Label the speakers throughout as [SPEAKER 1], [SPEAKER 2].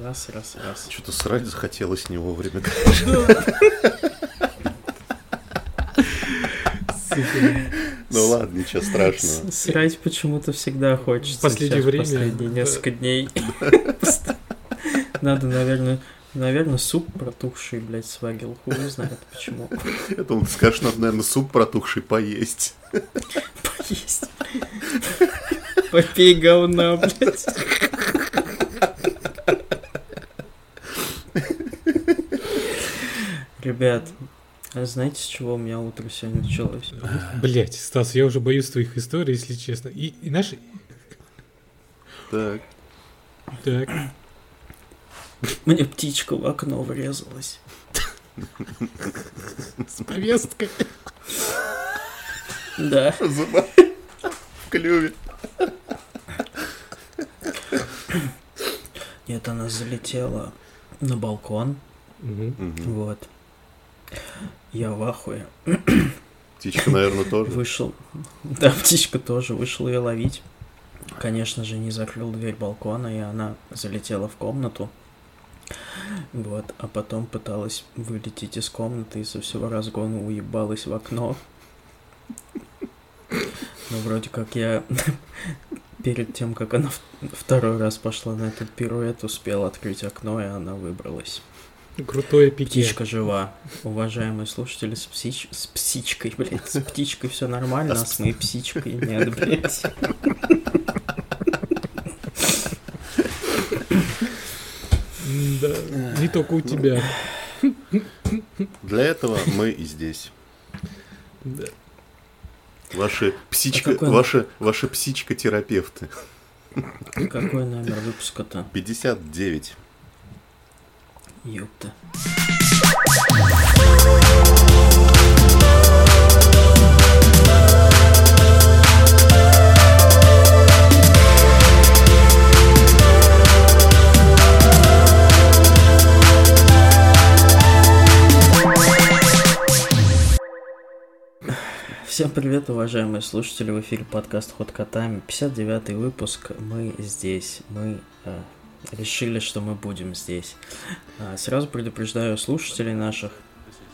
[SPEAKER 1] Раз, раз, раз.
[SPEAKER 2] Что-то срать захотелось не вовремя. Ну ладно, ничего страшного.
[SPEAKER 1] Срать почему-то всегда хочется.
[SPEAKER 3] Последнее время,
[SPEAKER 1] Последние несколько дней. Надо, наверное, наверное, суп протухший, блядь, сварил. Хуй знает почему.
[SPEAKER 2] Я думал, ты скажешь, надо, наверное, суп протухший поесть.
[SPEAKER 1] Поесть. Попей говна, блядь. Ребят, а знаете, с чего у меня утро сегодня началось?
[SPEAKER 3] Блять, Стас, я уже боюсь твоих историй, если честно. И, и наши...
[SPEAKER 2] Так.
[SPEAKER 3] Так.
[SPEAKER 1] Мне птичка в окно врезалась.
[SPEAKER 3] С повесткой.
[SPEAKER 1] Да.
[SPEAKER 2] Зуба в клюве.
[SPEAKER 1] Нет, она залетела на балкон.
[SPEAKER 3] Мгм.
[SPEAKER 1] Вот. Я в ахуе.
[SPEAKER 2] Птичка, наверное, тоже.
[SPEAKER 1] Вышел. Да, птичка тоже. Вышел ее ловить. Конечно же, не закрыл дверь балкона, и она залетела в комнату. Вот, а потом пыталась вылететь из комнаты и со всего разгона уебалась в окно. Ну, вроде как я перед тем, как она второй раз пошла на этот пируэт, успел открыть окно, и она выбралась.
[SPEAKER 3] Крутое пике.
[SPEAKER 1] Птичка жива. Уважаемые слушатели, с, псич... с псичкой, блядь, с птичкой все нормально, а с моей псичкой нет, блядь.
[SPEAKER 3] Да, не только у тебя.
[SPEAKER 2] Для этого мы и здесь.
[SPEAKER 3] Да.
[SPEAKER 2] Ваши псичка,
[SPEAKER 1] А какой-
[SPEAKER 2] ваши, ваши псичка-терапевты.
[SPEAKER 1] Какой номер выпуска-то?
[SPEAKER 2] 59.
[SPEAKER 1] Ёпта. Всем привет, уважаемые слушатели, в эфире подкаст Ход Котами, 59 выпуск, мы здесь, мы э, решили, что мы будем здесь. А, Сразу предупреждаю слушателей наших,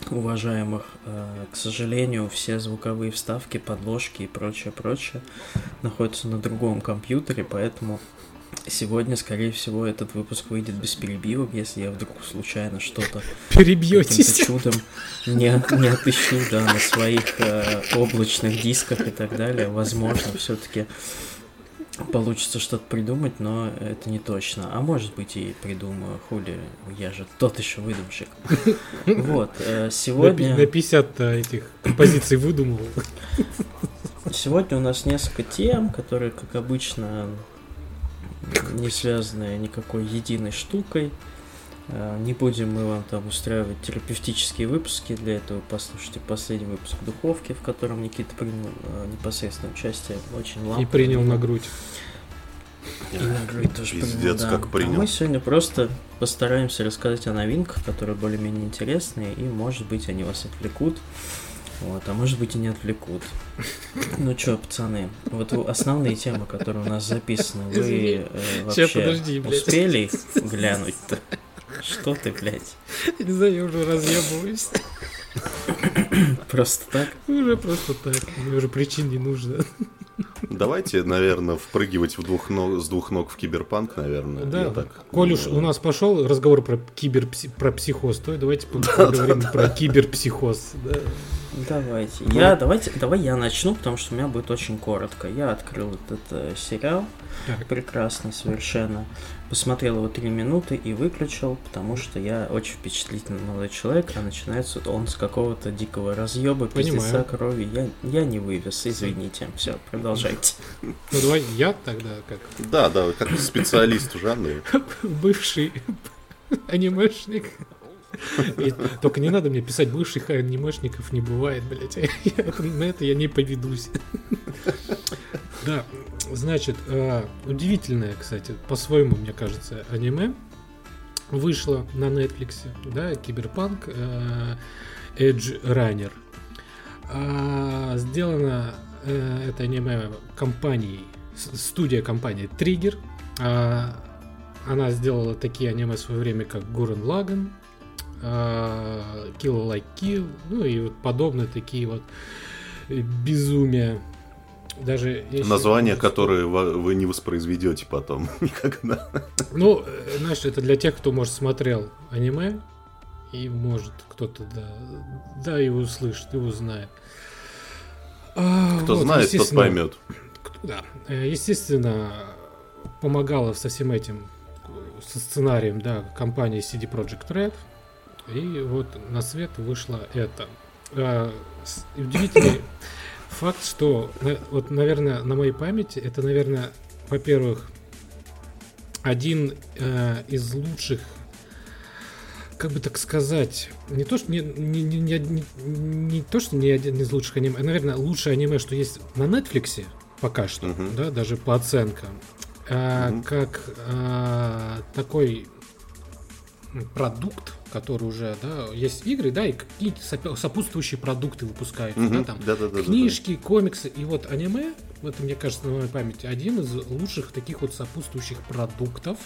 [SPEAKER 1] уважаемых, э, к сожалению, все звуковые вставки, подложки и прочее, прочее находятся на другом компьютере, поэтому сегодня, скорее всего, этот выпуск выйдет без перебивок, если я вдруг случайно что-то
[SPEAKER 3] Перебьетесь.
[SPEAKER 1] чудом не, не отыщу, да, на своих э, облачных дисках и так далее. Возможно, все-таки получится что-то придумать, но это не точно. А может быть и придумаю, хули, я же тот еще выдумщик. Вот, э, сегодня...
[SPEAKER 3] На 50 этих композиций выдумал.
[SPEAKER 1] Сегодня у нас несколько тем, которые, как обычно, не связаны никакой единой штукой. Э, Не будем мы вам там устраивать терапевтические выпуски. Для этого послушайте последний выпуск Духовки, в котором Никита принял э, непосредственное участие. Очень
[SPEAKER 3] И
[SPEAKER 1] лампово
[SPEAKER 3] принял на грудь.
[SPEAKER 1] И на грудь тоже
[SPEAKER 2] Пиздец,
[SPEAKER 1] принял, да.
[SPEAKER 2] как принял.
[SPEAKER 1] А мы сегодня просто постараемся рассказать о новинках, которые более-менее интересные, и, может быть, они вас отвлекут. Вот, а может быть и не отвлекут. Ну чё, пацаны, вот основные темы, которые у нас записаны, вы э, вообще
[SPEAKER 3] подожди, блядь.
[SPEAKER 1] успели их глянуть-то? Что ты, блядь?
[SPEAKER 3] Не знаю, я уже разъебываюсь.
[SPEAKER 1] Просто так?
[SPEAKER 3] Уже просто так. Мне уже причин не нужно.
[SPEAKER 2] Давайте, наверное, впрыгивать в двух ног, с двух ног в киберпанк, наверное.
[SPEAKER 3] Да,
[SPEAKER 2] Я так
[SPEAKER 3] коль уж у нас пошел разговор про кибер про психоз, то давайте поговорим про киберпсихоз. да.
[SPEAKER 1] Давайте.
[SPEAKER 2] Ну.
[SPEAKER 1] Я, давайте, давай я начну, потому что у меня будет очень коротко. Я открыл этот э, сериал, прекрасный совершенно. Посмотрел его три минуты и выключил, потому что я очень впечатлительный молодой человек, а начинается он с какого-то дикого разъеба, пиздеца, крови. Я, я не вывез, извините. Все, продолжайте.
[SPEAKER 3] Ну давай я тогда, как
[SPEAKER 2] Да, да, как специалист в жанре.
[SPEAKER 3] бывший анимешник. И только не надо мне писать, бывших анимешников не бывает, блядь. Я на это я не поведусь. Да, значит, э, удивительное, кстати, по-своему, мне кажется, аниме вышло на Netflix, да, Киберпанк, э, Edge Runner. А, Сделано э, это аниме компанией, с- студия компании Trigger. А, она сделала такие аниме в свое время, как Гурен Лаган, Kill Like Kill, ну и вот подобные такие вот безумия. Даже
[SPEAKER 2] Названия, которые вы не воспроизведете потом никогда.
[SPEAKER 3] Ну, знаешь, это для тех, кто, может, смотрел аниме, и может кто-то, да, да, и услышит, и узнает.
[SPEAKER 2] А, кто вот, знает, тот поймет.
[SPEAKER 3] Да, э, естественно, помогала со всем этим, со сценарием, да, компания CD Projekt Red. И вот на свет вышло это. А, удивительный факт, что, вот, наверное, на моей памяти, это, наверное, во-первых, один э, из лучших, как бы так сказать, не то, что не, не, не, не, не то, что не один из лучших аниме, а, наверное, лучшее аниме, что есть на Netflix пока что, uh-huh. да, даже по оценкам, а, uh-huh. как а, такой продукт, который уже, да, есть игры, да, и какие-то сопутствующие продукты выпускают, угу, да, там да, да, да, книжки, да, да. комиксы, и вот аниме, это, мне кажется, на моей памяти, один из лучших таких вот сопутствующих продуктов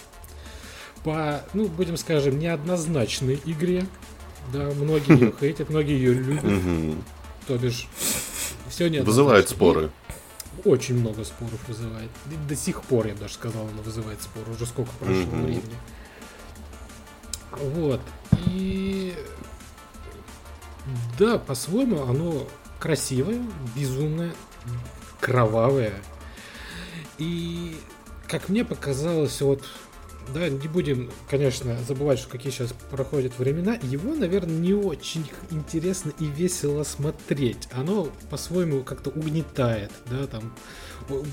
[SPEAKER 3] по, ну, будем скажем, неоднозначной игре, да, многие ее хейтят, многие ее любят, то бишь, все не
[SPEAKER 2] Вызывает споры.
[SPEAKER 3] Очень много споров вызывает. До сих пор, я даже сказал, она вызывает споры. Уже сколько прошло времени. Вот. И да, по-своему оно красивое, безумное, кровавое. И как мне показалось, вот да, не будем, конечно, забывать, что какие сейчас проходят времена, его, наверное, не очень интересно и весело смотреть. Оно по-своему как-то угнетает, да, там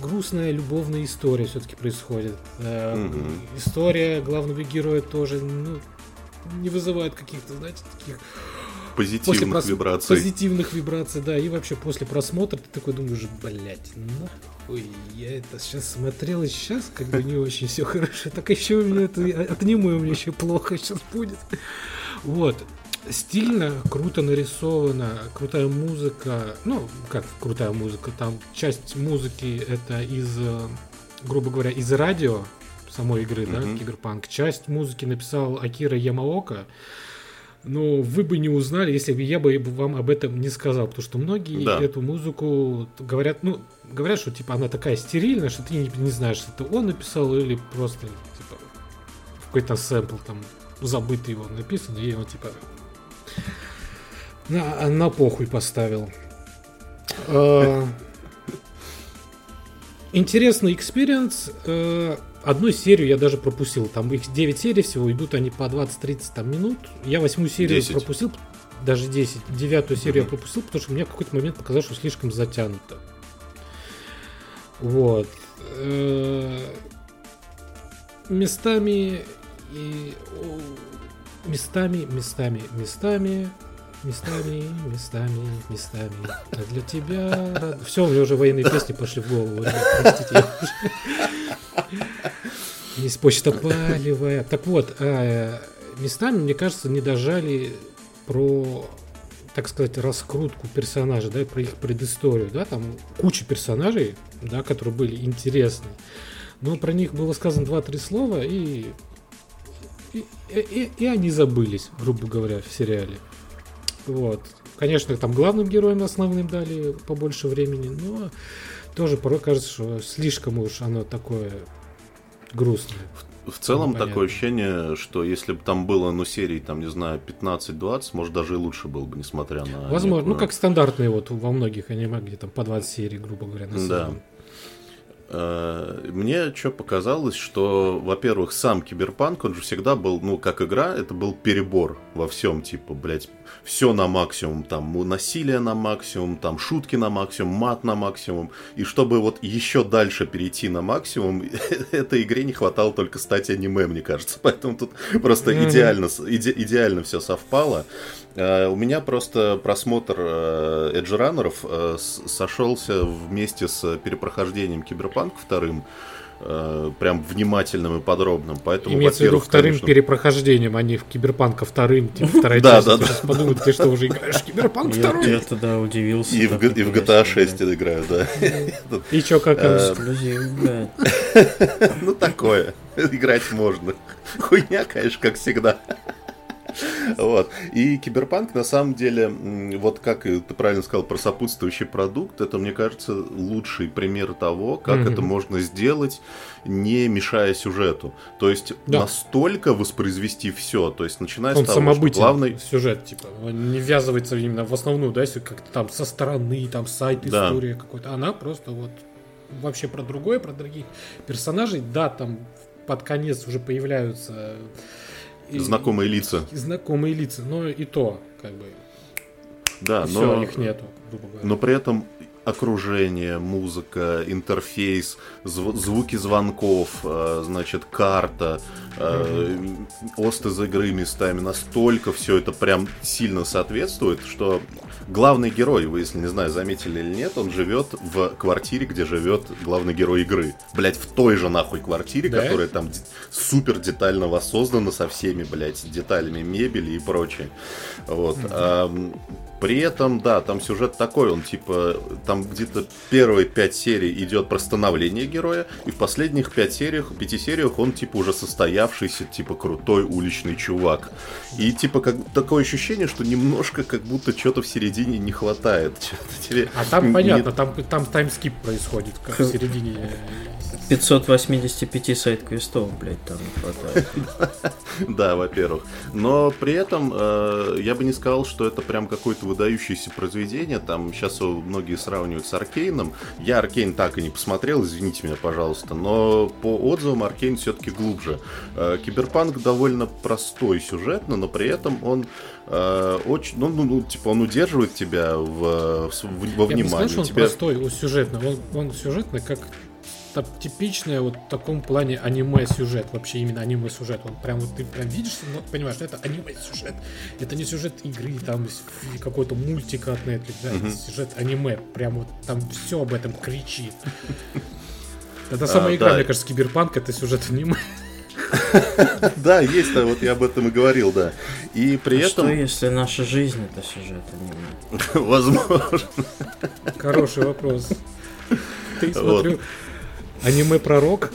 [SPEAKER 3] грустная любовная история все-таки происходит. Mm-hmm. История главного героя тоже, ну, не вызывает каких-то, знаете, таких
[SPEAKER 2] позитивных прос... вибраций.
[SPEAKER 3] Позитивных вибраций, да. И вообще после просмотра ты такой думаешь, блядь, нахуй я это сейчас смотрел, и сейчас как бы не очень все хорошо. Так еще у меня это от аниме у меня еще плохо сейчас будет. Вот. Стильно, круто нарисовано, крутая музыка. Ну, как крутая музыка, там часть музыки это из, грубо говоря, из радио, самой игры, mm-hmm. да, Киберпанк. Часть музыки написал Акира Ямаока. Но вы бы не узнали, если бы я бы вам об этом не сказал, потому что многие да. эту музыку говорят, ну, говорят, что типа она такая стерильная, что ты не, не знаешь, это он написал или просто типа какой-то сэмпл там забытый его написан, и он типа на, на похуй поставил. А, интересный experience. Одну серию я даже пропустил. Там их 9 серий всего, идут они по 20-30 там, минут. Я восьмую серию 10. пропустил, даже 10. Девятую серию mm-hmm. я пропустил, потому что мне в какой-то момент показалось, что слишком затянуто. Вот. Э, местами и местами, местами, местами, местами, местами, местами. А для тебя... Все, у меня уже военные песни пошли в голову. Простите, есть почта палевая. Так вот, а, местами, мне кажется, не дожали про, так сказать, раскрутку персонажей, да, про их предысторию, да, там куча персонажей, да, которые были интересны. Но про них было сказано два-три слова, и, и, и, и они забылись, грубо говоря, в сериале. Вот. Конечно, там главным героям основным дали побольше времени, но тоже порой кажется, что слишком уж оно такое грустно.
[SPEAKER 2] В, в целом Непонятно. такое ощущение, что если бы там было, ну, серий, там, не знаю, 15-20, может, даже и лучше было бы, несмотря на...
[SPEAKER 3] Возможно, некую... ну, как стандартные вот во многих аниме, где там по 20 серий, грубо говоря, на сезон. Да.
[SPEAKER 2] Э, мне что показалось, что, во-первых, сам Киберпанк, он же всегда был, ну, как игра, это был перебор во всем, типа, блядь, все на максимум, там, насилие на максимум, там, шутки на максимум, мат на максимум, и чтобы вот еще дальше перейти на максимум, этой игре не хватало только стать аниме, мне кажется, поэтому тут просто идеально, иде, идеально все совпало. Э, у меня просто просмотр э, Edgerunner'ов э, сошелся вместе с перепрохождением Киберпанк вторым прям внимательным и подробным. Поэтому,
[SPEAKER 3] Имеется в виду вторым конечно... перепрохождением, а не в Киберпанка вторым, типа вторая часть. Да, да, Сейчас подумают, ты что, уже играешь в Киберпанк второй?
[SPEAKER 1] Я тогда удивился.
[SPEAKER 2] И в GTA 6 играю, да.
[SPEAKER 3] И что, как
[SPEAKER 1] эксклюзив,
[SPEAKER 2] Ну, такое. играть можно. Хуйня, конечно, как всегда. Вот. И Киберпанк, на самом деле, вот как ты правильно сказал про сопутствующий продукт, это, мне кажется, лучший пример того, как mm-hmm. это можно сделать, не мешая сюжету. То есть да. настолько воспроизвести все. То есть начиная
[SPEAKER 3] Он
[SPEAKER 2] с того, что главный...
[SPEAKER 3] сюжет, типа, не ввязывается именно в основную, да, если как-то там со стороны, там сайт, история да. какой-то. Она просто вот вообще про другое, про других персонажей. Да, там под конец уже появляются
[SPEAKER 2] знакомые лица.
[SPEAKER 3] Знакомые лица, но и то, как бы.
[SPEAKER 2] Да, но их нету, грубо говоря. Но при этом окружение, музыка, интерфейс, зв- звуки звонков, э, значит, карта, э, ост из игры местами, настолько все это прям сильно соответствует, что главный герой, вы, если не знаю, заметили или нет, он живет в квартире, где живет главный герой игры. Блять, в той же нахуй квартире, да? которая там супер детально воссоздана со всеми, блять, деталями мебели и прочее. Вот. Mm-hmm. А, при этом, да, там сюжет такой, он типа, там где-то первые пять серий идет про становление героя, и в последних пять сериях, пяти сериях он типа уже состоявшийся, типа крутой уличный чувак. И типа как такое ощущение, что немножко как будто что-то в середине не хватает.
[SPEAKER 3] А там не... понятно, там, там таймскип происходит, как в середине
[SPEAKER 1] 585 сайт-квестов, блядь, там не хватает.
[SPEAKER 2] Да, во-первых. Но при этом э, я бы не сказал, что это прям какое-то выдающееся произведение. Там сейчас многие сравнивают с Аркейном. Я Аркейн так и не посмотрел, извините меня, пожалуйста. Но по отзывам Аркейн все-таки глубже. Э, Киберпанк довольно простой сюжетно, но при этом он э, очень, ну, ну, ну, типа, он удерживает тебя в, в, во внимании. Я не
[SPEAKER 3] сказал, что он тебя... простой, сюжетно. Он, он сюжетно как так, типичное вот в таком плане аниме-сюжет, вообще именно аниме-сюжет. Он прям вот ты прям видишь, ну, понимаешь, что это аниме-сюжет. Это не сюжет игры, там какой-то мультика от Netflix, да, это сюжет аниме. Прям вот там все об этом кричит. Это самая а, игра, мне кажется, Киберпанк, это сюжет аниме.
[SPEAKER 2] Да, есть, вот я об этом и говорил, да. И при
[SPEAKER 1] а
[SPEAKER 2] этом...
[SPEAKER 1] что, если наша жизнь это сюжет аниме?
[SPEAKER 2] Возможно.
[SPEAKER 3] Хороший вопрос. Ты, смотрю, Аниме-пророк.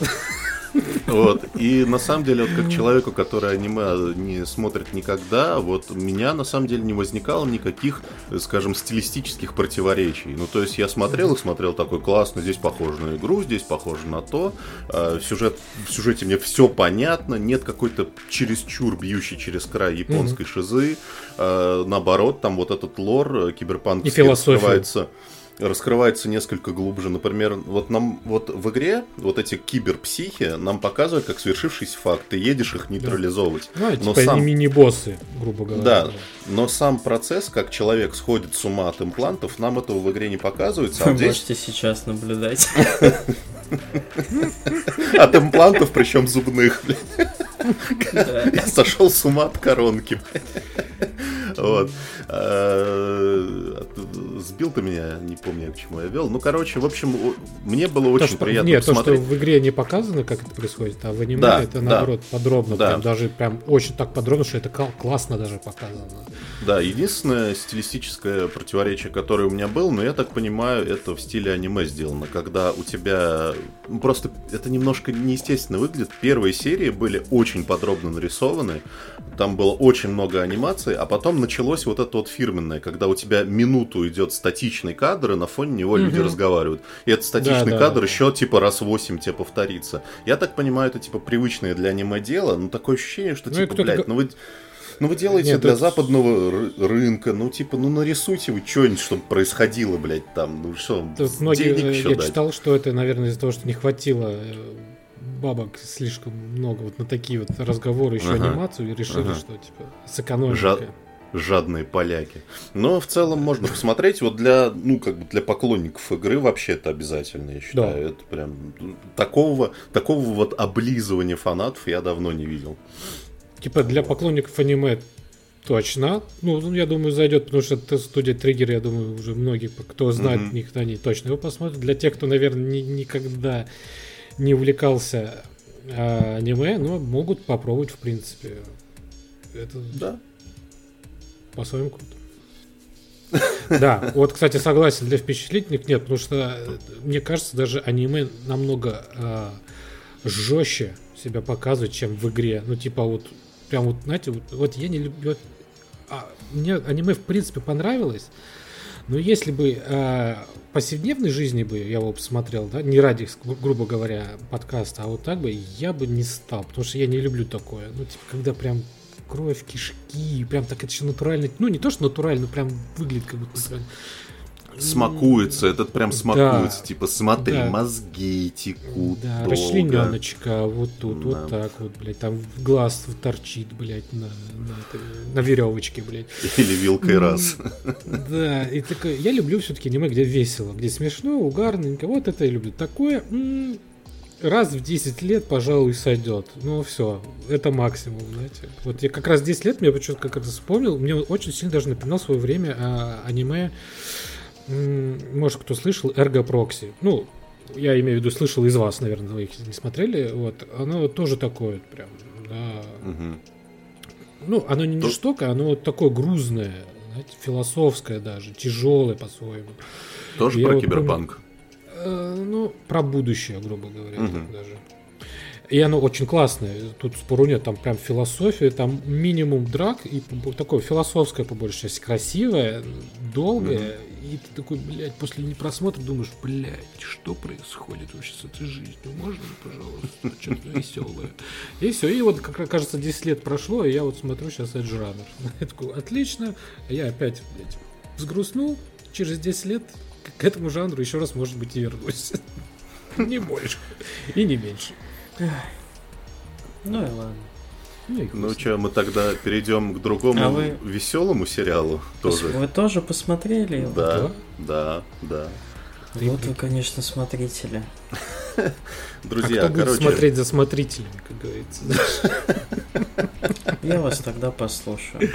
[SPEAKER 2] Вот. И на самом деле, вот как человеку, который аниме не смотрит никогда, вот у меня на самом деле не возникало никаких, скажем, стилистических противоречий. Ну, то есть я смотрел и смотрел такой классно, здесь похоже на игру, здесь похоже на то. А, сюжет, в сюжете мне все понятно, нет какой-то чересчур бьющей через край японской mm-hmm. шизы. А, наоборот, там вот этот лор э, киберпанк
[SPEAKER 3] раскрывается
[SPEAKER 2] раскрывается несколько глубже. Например, вот нам вот в игре вот эти киберпсихи нам показывают как свершившийся факт. Ты едешь их нейтрализовывать.
[SPEAKER 3] Да. Ну, но типа сам... мини-боссы, грубо говоря.
[SPEAKER 2] Да, но сам процесс, как человек сходит с ума от имплантов, нам этого в игре не показывается.
[SPEAKER 1] А Вы здесь... можете сейчас наблюдать.
[SPEAKER 2] От имплантов, причем зубных. Я сошел с ума от коронки. Вот. А, сбил ты меня, не помню, к чему я вел. Ну, короче, в общем, мне было очень приятно
[SPEAKER 3] Нет, то, что в игре не показано, как это происходит, а в аниме это, наоборот, подробно. Прям даже прям очень так подробно, что это классно даже показано.
[SPEAKER 2] Да, единственное стилистическое противоречие, которое у меня было, но я так понимаю, это в стиле аниме сделано, когда у тебя ну, просто это немножко неестественно выглядит. Первые серии были очень подробно нарисованы, там было очень много анимаций, а потом началось вот это вот фирменное, когда у тебя минуту идет статичный кадр, и на фоне него люди разговаривают. И этот статичный да, кадр да, еще типа раз 8 тебе повторится. Я так понимаю, это типа привычное для аниме дело, но такое ощущение, что ну, типа, блядь, ну вы ну вы делаете Нет, для это... западного рынка, ну типа, ну нарисуйте вы что-нибудь, чтобы происходило, блядь, там, ну что,
[SPEAKER 3] многие, денег еще Я дать. читал, что это, наверное, из-за того, что не хватило э, бабок слишком много вот на такие вот разговоры, еще ага. анимацию, и решили, ага. что типа сэкономить. Жад
[SPEAKER 2] жадные поляки. Но в целом можно посмотреть. Вот для, ну, как бы для поклонников игры вообще это обязательно, я считаю. Да. Это прям такого, такого вот облизывания фанатов я давно не видел.
[SPEAKER 3] Типа для поклонников аниме точно. Ну, ну, я думаю, зайдет, потому что студия Триггер, я думаю, уже многие, кто знает mm-hmm. них, они точно его посмотрят. Для тех, кто, наверное, ни, никогда не увлекался а, аниме, но могут попробовать, в принципе. Это да. по-своему круто. Да, вот, кстати, согласен, для впечатлительных нет, потому что, мне кажется, даже аниме намного э, жестче, себя показывать, чем в игре. Ну, типа вот, прям вот, знаете, вот, вот я не люблю... Вот, а, мне аниме в принципе понравилось, но если бы э, повседневной жизни бы я его посмотрел, да, не ради, грубо говоря, подкаста, а вот так бы я бы не стал, потому что я не люблю такое. Ну, типа, когда прям кровь, кишки, прям так это еще натурально. Ну, не то, что натурально, но прям выглядит как будто
[SPEAKER 2] смакуется, этот прям смакуется, да, типа смотри, да. мозги текут.
[SPEAKER 3] Да, долго. расчлененочка, вот тут, да. вот так вот, блядь, там глаз торчит, блядь, на, на, на веревочке, блядь.
[SPEAKER 2] Или вилкой раз.
[SPEAKER 3] Да, и такое, я люблю все-таки аниме, где весело, где смешно, угарненько, вот это я люблю. Такое, раз в 10 лет, пожалуй, сойдет. Ну, все, это максимум, знаете. Вот я как раз 10 лет, мне почему-то как раз вспомнил, мне очень сильно даже напоминал свое время а, аниме может, кто слышал, Proxy. Ну, я имею в виду, слышал из вас, наверное, вы их не смотрели. Вот, оно тоже такое прям, да. Угу. Ну, оно не То... штука, оно вот такое грузное, знаете, философское даже, тяжелое по-своему.
[SPEAKER 2] Тоже я про вот киберпанк?
[SPEAKER 3] Помню, э, ну, про будущее, грубо говоря, угу. даже. И оно очень классное. Тут спору нет, там прям философия, там минимум драк и такое философское по большей части, красивое, долгое. Mm-hmm. И ты такой, блядь, после непросмотра думаешь, блядь, что происходит вообще с этой жизнью? Можно, пожалуйста, что-то веселое. И все, и вот, как кажется, 10 лет прошло, и я вот смотрю сейчас Edge Runner. Я такой, отлично, я опять, блядь, взгрустнул, через 10 лет к этому жанру еще раз, может быть, и вернусь. Не больше и не меньше.
[SPEAKER 1] Ну и ладно.
[SPEAKER 2] Ну, ну что, мы тогда перейдем к другому а вы... веселому сериалу тоже.
[SPEAKER 1] Вы тоже посмотрели его?
[SPEAKER 2] Да, да, да.
[SPEAKER 1] Вот вы, конечно, смотрители.
[SPEAKER 2] Друзья,
[SPEAKER 3] а кто короче... будет смотреть за смотрителями, как говорится?
[SPEAKER 1] Я вас тогда послушаю.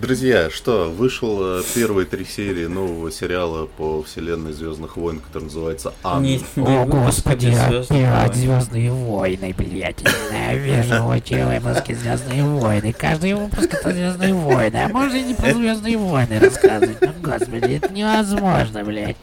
[SPEAKER 2] Друзья, что, вышел э, первые три серии нового сериала по вселенной Звездных войн, который называется Ан. Не,
[SPEAKER 4] не О, господи, опять Звездные войны, блядь. Ненавижу эти выпуски Звездные войны. Каждый выпуск это Звездные войны. А можно и не про Звездные войны рассказывать? Ну, господи, это невозможно, блядь.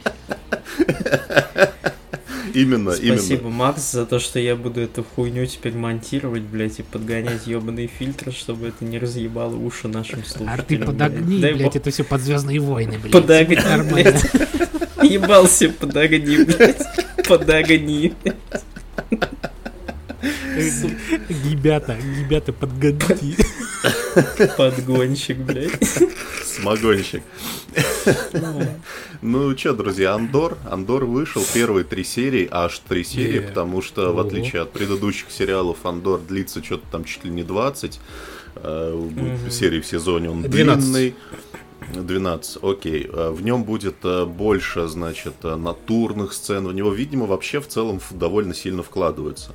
[SPEAKER 2] Именно,
[SPEAKER 1] Спасибо,
[SPEAKER 2] именно.
[SPEAKER 1] Спасибо, Макс, за то, что я буду эту хуйню теперь монтировать, блядь, и подгонять ебаные фильтры, чтобы это не разъебало уши нашим слушателям. А
[SPEAKER 3] ты подогни, блядь, блядь это все под звездные войны, блядь.
[SPEAKER 1] Подогни, блядь. Ебался, подогни, блядь. Подогни,
[SPEAKER 3] Ребята, ребята, подгоните.
[SPEAKER 1] Подгонщик, блядь.
[SPEAKER 2] Смогонщик. Ну что, друзья, Андор. Андор вышел первые три серии, аж три серии, потому что, в отличие от предыдущих сериалов, Андор длится что-то там чуть ли не 20 э, серий в сезоне. Он длинный. 12, окей. Э, в нем будет э, больше, значит, э, натурных сцен. В него, видимо, вообще в целом довольно сильно вкладываются.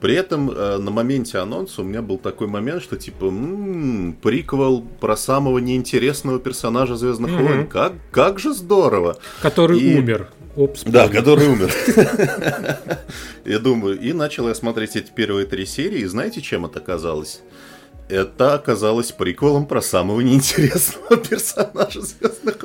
[SPEAKER 2] При этом на моменте анонса у меня был такой момент, что типа м-м, приквел про самого неинтересного персонажа Звездных mm-hmm. войн. Как, как же здорово!
[SPEAKER 3] Который и... умер.
[SPEAKER 2] Опс, да, который умер. Я думаю, и начал я смотреть эти первые три серии, и знаете, чем это оказалось? Это оказалось приколом про самого неинтересного персонажа Звездных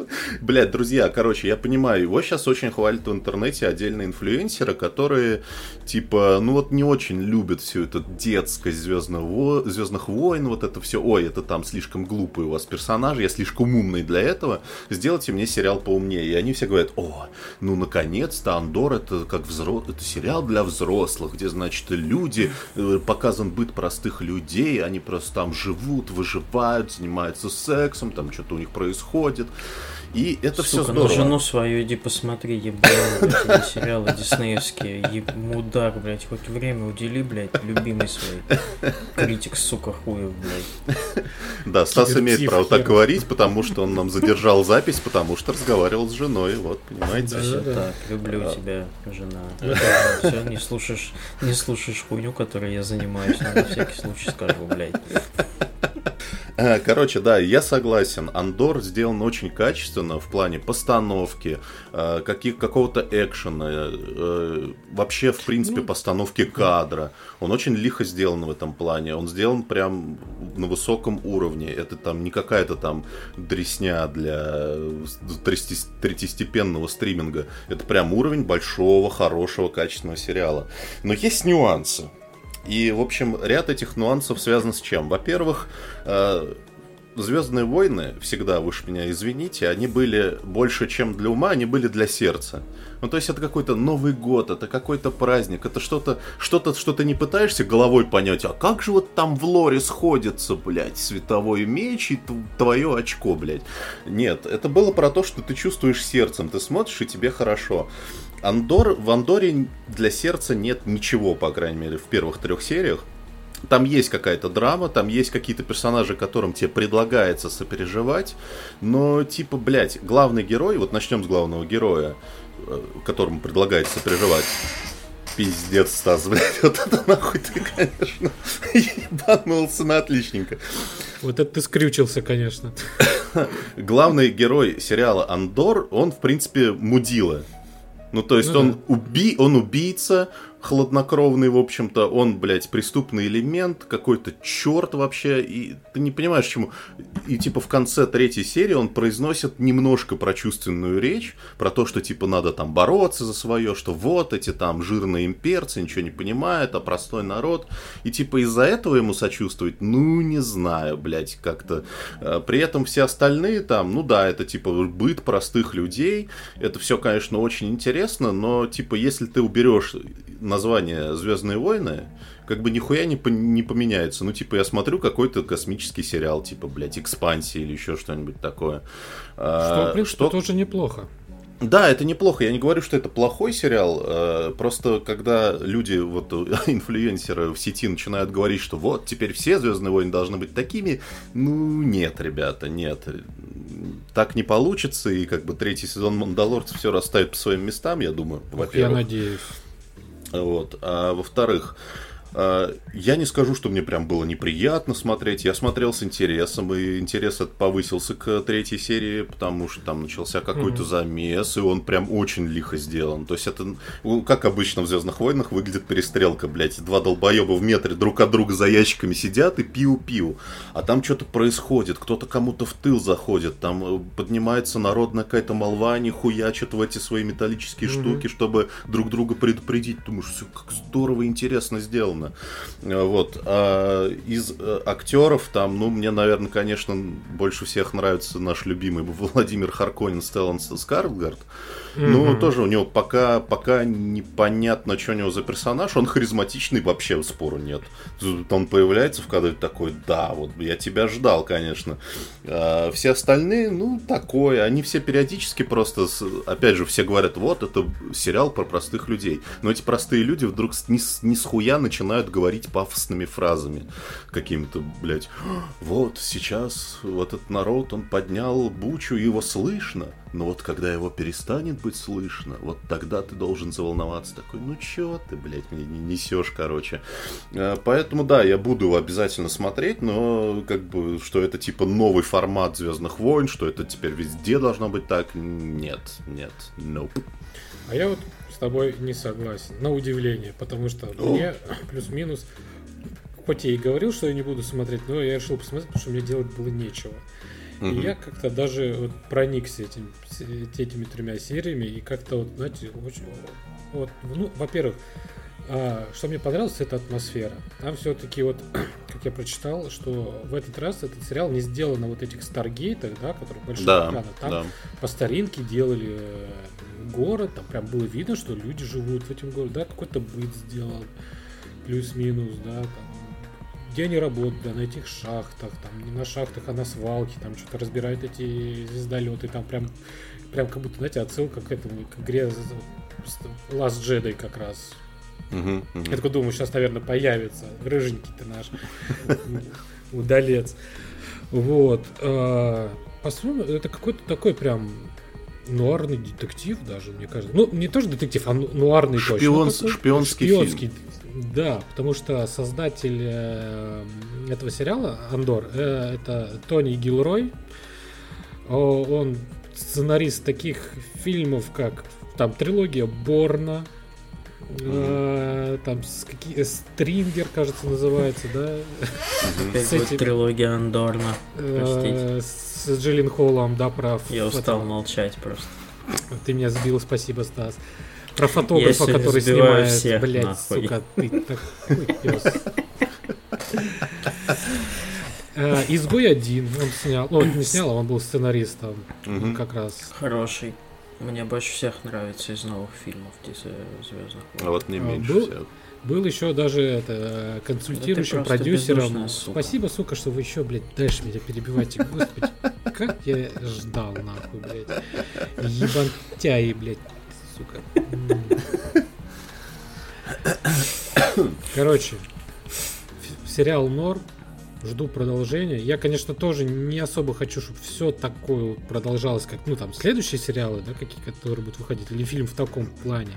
[SPEAKER 2] Блять, друзья, короче, я понимаю, его сейчас очень хвалят в интернете отдельные инфлюенсеры, которые, типа, ну вот не очень любят всю эту детскость Звездного, Звездных войн, вот это все. Ой, это там слишком глупые у вас персонажи, я слишком умный для этого. Сделайте мне сериал поумнее. И они все говорят, о, ну наконец-то Андор это как взрос... это сериал для взрослых, где, значит, люди, э, показан быт простых людей, они просто там живут, выживают, занимаются сексом, там что-то у них происходит. И это Сука, все здорово.
[SPEAKER 1] Ну жену свою иди посмотри, ебаные сериалы диснеевские, мудак, блядь, хоть время удели, блядь, любимый свой. Критик, сука, хуев, блядь.
[SPEAKER 2] Да, Стас имеет право так говорить, потому что он нам задержал запись, потому что разговаривал с женой, вот, понимаете?
[SPEAKER 1] Все так, люблю тебя, жена. Все, не слушаешь, не слушаешь хуйню, которой я занимаюсь, на всякий случай скажу, блядь.
[SPEAKER 2] Э, короче, да, я согласен. Андор сделан очень качественно в плане постановки, э, каких, какого-то экшена, э, вообще, в принципе, ну, постановки кадра. Он очень лихо сделан в этом плане. Он сделан прям на высоком уровне. Это там не какая-то там дресня для третьестепенного стриминга. Это прям уровень большого, хорошего, качественного сериала. Но есть нюансы. И, в общем, ряд этих нюансов связан с чем? Во-первых, э, Звездные войны, всегда, вы уж меня извините, они были больше, чем для ума, они были для сердца. Ну, то есть это какой-то Новый год, это какой-то праздник, это что-то, что-то, что ты не пытаешься головой понять, а как же вот там в лоре сходится, блядь, световой меч и твое очко, блядь. Нет, это было про то, что ты чувствуешь сердцем, ты смотришь и тебе хорошо. Андор, в Андоре для сердца нет ничего, по крайней мере, в первых трех сериях. Там есть какая-то драма, там есть какие-то персонажи, которым тебе предлагается сопереживать, но типа, блядь, главный герой, вот начнем с главного героя, э, которому предлагается сопереживать. Пиздец, Стас, блядь, вот это нахуй ты, конечно, ебанулся на отличненько.
[SPEAKER 3] Вот это ты скрючился, конечно.
[SPEAKER 2] Главный герой сериала Андор, он, в принципе, мудила. Ну, то есть ну, он, да. уби... он убийца, хладнокровный, в общем-то, он, блядь, преступный элемент, какой-то черт вообще, и ты не понимаешь, чему. И, типа, в конце третьей серии он произносит немножко прочувственную речь, про то, что, типа, надо там бороться за свое, что вот эти там жирные имперцы ничего не понимают, а простой народ. И, типа, из-за этого ему сочувствовать, ну, не знаю, блядь, как-то. А, при этом все остальные там, ну да, это, типа, быт простых людей, это все, конечно, очень интересно, но, типа, если ты уберешь название Звездные войны, как бы нихуя не, по, не поменяется. Ну, типа, я смотрю какой-то космический сериал, типа, блядь, экспансии или еще что-нибудь такое.
[SPEAKER 3] Что, в принципе, что... тоже неплохо.
[SPEAKER 2] Да, это неплохо. Я не говорю, что это плохой сериал. Э, просто когда люди, вот инфлюенсеры в сети начинают говорить, что вот теперь все Звездные войны должны быть такими, ну нет, ребята, нет. Так не получится, и как бы третий сезон Мандалорца все расставит по своим местам, я думаю.
[SPEAKER 3] Ох, я надеюсь.
[SPEAKER 2] Вот. А во-вторых, я не скажу, что мне прям было неприятно смотреть. Я смотрел с интересом, и интерес повысился к третьей серии, потому что там начался какой-то mm-hmm. замес, и он прям очень лихо сделан. То есть это, ну, как обычно в Звездных войнах, выглядит перестрелка, блядь. Два долбоеба в метре друг от друга за ящиками сидят и пиу-пиу. А там что-то происходит, кто-то кому-то в тыл заходит, там э, поднимается народная какая-то молва, они хуячат в эти свои металлические mm-hmm. штуки, чтобы друг друга предупредить. Думаешь, все как здорово и интересно сделано безусловно. Вот. А из э, актеров там, ну, мне, наверное, конечно, больше всех нравится наш любимый Владимир Харконин Стеллан Скарсгард. Mm-hmm. Ну, тоже у него пока, пока непонятно, что у него за персонаж. Он харизматичный, вообще спору нет. Он появляется в кадре такой, да, вот я тебя ждал, конечно. А все остальные, ну, такое. Они все периодически просто, опять же, все говорят, вот, это сериал про простых людей. Но эти простые люди вдруг ни, ни с хуя начинают говорить пафосными фразами. Какими-то, блядь, вот сейчас вот этот народ, он поднял бучу, его слышно. Но вот когда его перестанет быть слышно, вот тогда ты должен заволноваться. Такой, ну чё ты, блядь, мне не несешь, короче. Э, поэтому, да, я буду обязательно смотреть, но как бы, что это типа новый формат Звездных войн, что это теперь везде должно быть так, нет, нет, nope.
[SPEAKER 3] А я вот с тобой не согласен, на удивление, потому что О. мне плюс-минус, хоть я и говорил, что я не буду смотреть, но я решил посмотреть, потому что мне делать было нечего. И я как-то даже вот проникся этим, этими тремя сериями, и как-то вот, знаете, очень... Вот, ну, во-первых, а, что мне понравилось, это атмосфера. Там все-таки вот, как я прочитал, что в этот раз этот сериал не сделан на вот этих старгейтах, да, которые большие да, экраны. Там да. по старинке делали э, город, там прям было видно, что люди живут в этом городе, да, какой-то быт сделан, плюс-минус, да, там где они работают, да, на этих шахтах, там не на шахтах, а на свалке, там что-то разбирают эти звездолеты, там прям, прям как будто, знаете, отсылка к этому, к игре Last Jedi как раз. Я такой думаю, сейчас, наверное, появится рыженький ты наш удалец. Вот. А, по-своему, это какой-то такой прям нуарный детектив даже, мне кажется. Ну, не тоже детектив, а нуарный
[SPEAKER 2] Шпион, точно. Шпионский, шпионский фильм.
[SPEAKER 3] Да, потому что создатель э, этого сериала Андор э, это Тони Гилрой. Он сценарист таких фильмов, как там трилогия Борна, mm-hmm. там с какие Стрингер, кажется, называется, да?
[SPEAKER 1] С этим... трилогия Андорна.
[SPEAKER 3] С Джиллин Холлом, да, прав.
[SPEAKER 1] Я устал молчать просто.
[SPEAKER 3] Ты меня сбил, спасибо, Стас. Про фотографа,
[SPEAKER 1] сегодня
[SPEAKER 3] который снимает,
[SPEAKER 1] всех,
[SPEAKER 3] блядь,
[SPEAKER 1] нахуй.
[SPEAKER 3] сука, ты такой пёс. Э, Изгой один он снял, ну, не снял, а он был сценаристом, как раз.
[SPEAKER 1] Хороший. Мне больше всех нравится из новых фильмов Звездных
[SPEAKER 2] А вот не
[SPEAKER 3] А,
[SPEAKER 2] меньше
[SPEAKER 3] был-
[SPEAKER 2] всех.
[SPEAKER 3] Был еще даже это, э, консультирующим
[SPEAKER 1] Да
[SPEAKER 3] продюсером.
[SPEAKER 1] бездушная сука.
[SPEAKER 3] Спасибо, сука, что вы еще, блядь, дальше меня перебиваете. Господи, как я ждал, нахуй, блядь. Ебантяи, блядь, сука. Короче, сериал Норм. Жду продолжения. Я, конечно, тоже не особо хочу, чтобы все такое продолжалось, как, ну, там, следующие сериалы, да, какие, которые будут выходить, или фильм в таком плане.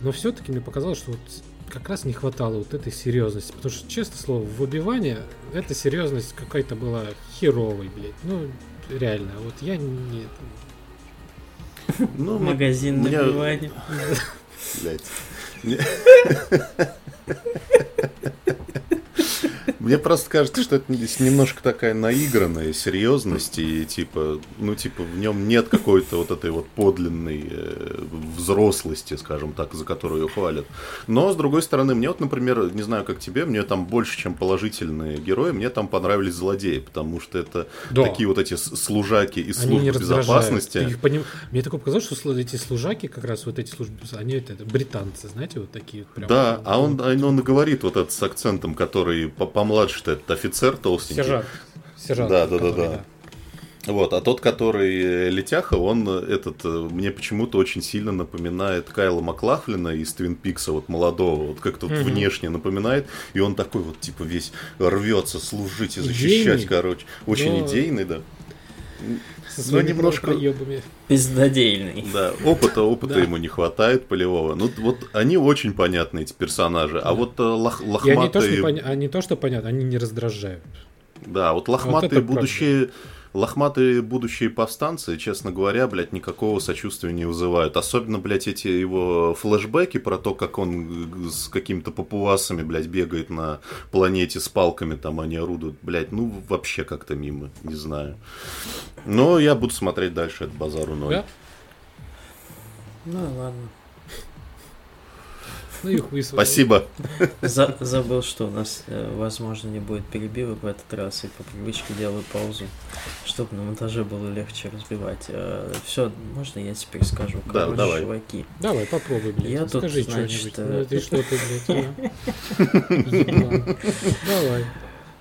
[SPEAKER 3] Но все-таки мне показалось, что вот как раз не хватало вот этой серьезности. Потому что, честно слово, в убивании эта серьезность какая-то была херовой, блядь. Ну, реально, вот я не...
[SPEAKER 2] Ну, мне-
[SPEAKER 1] Магазин на
[SPEAKER 2] меня-
[SPEAKER 1] диване.
[SPEAKER 2] Мне- просто кажется, что это не- немножко такая наигранная серьезность, и типа, ну, типа, в нем нет какой-то вот этой вот подлинной э, взрослости, скажем так, за которую ее хвалят. Но, с другой стороны, мне вот, например, не знаю, как тебе, мне там больше, чем положительные герои, мне там понравились злодеи, потому что это
[SPEAKER 3] Да.
[SPEAKER 2] такие вот эти служаки из
[SPEAKER 3] Они раздражают.
[SPEAKER 2] безопасности.
[SPEAKER 3] Их поним- Мне такое показалось, что эти служаки, как раз вот эти службы, они это, британцы, знаете, вот такие вот прям.
[SPEAKER 2] Да, а он, а он говорит вот этот с акцентом, который по- помладше-то этот офицер толстенький.
[SPEAKER 3] Сержант. Сержант.
[SPEAKER 2] Да, да, да,
[SPEAKER 3] который,
[SPEAKER 2] да. Вот, а тот, который э, Летяха, он э, этот э, мне почему-то очень сильно напоминает Кайла Маклахлина из Твин Пикса, вот молодого, вот как-то вот
[SPEAKER 3] Мгм.
[SPEAKER 2] внешне напоминает, и он такой вот типа весь рвется служить и защищать,
[SPEAKER 3] Идейный,
[SPEAKER 2] короче, очень
[SPEAKER 3] но-
[SPEAKER 2] идейный, да.
[SPEAKER 3] Со своими
[SPEAKER 2] немножко-.
[SPEAKER 1] Пиздодельный.
[SPEAKER 2] Да, опыта, опыта
[SPEAKER 3] Да.
[SPEAKER 2] ему не хватает полевого. Ну вот они очень понятные эти персонажи, а вот э, лох-
[SPEAKER 3] И они то, что
[SPEAKER 2] лохматые,
[SPEAKER 3] поня- они то, что понятно, они не раздражают.
[SPEAKER 2] да, вот лохматые будущие, лохматые будущие повстанцы, честно говоря, блядь, никакого сочувствия не вызывают. Особенно, блядь, эти его флешбеки про то, как он э, с какими-то папуасами, блядь, бегает на планете с палками, там они орудуют, блядь, ну вообще как-то мимо, не знаю. Но я буду смотреть дальше, это базару ноль.
[SPEAKER 3] Да?
[SPEAKER 1] Ну ладно.
[SPEAKER 3] Ну и хуй.
[SPEAKER 2] Спасибо.
[SPEAKER 1] За- забыл, что у нас, э, возможно, не будет перебивок в этот раз, и по привычке делаю паузу, чтобы на монтаже было легче разбивать. Все, можно я теперь скажу?
[SPEAKER 2] Да,
[SPEAKER 1] Короче,
[SPEAKER 2] давай.
[SPEAKER 1] чуваки,
[SPEAKER 3] Давай, попробуй, блядь.
[SPEAKER 1] Я тут,
[SPEAKER 3] Скажи
[SPEAKER 1] значит, э,
[SPEAKER 3] Ну, ты что ты, блядь, а? Давай.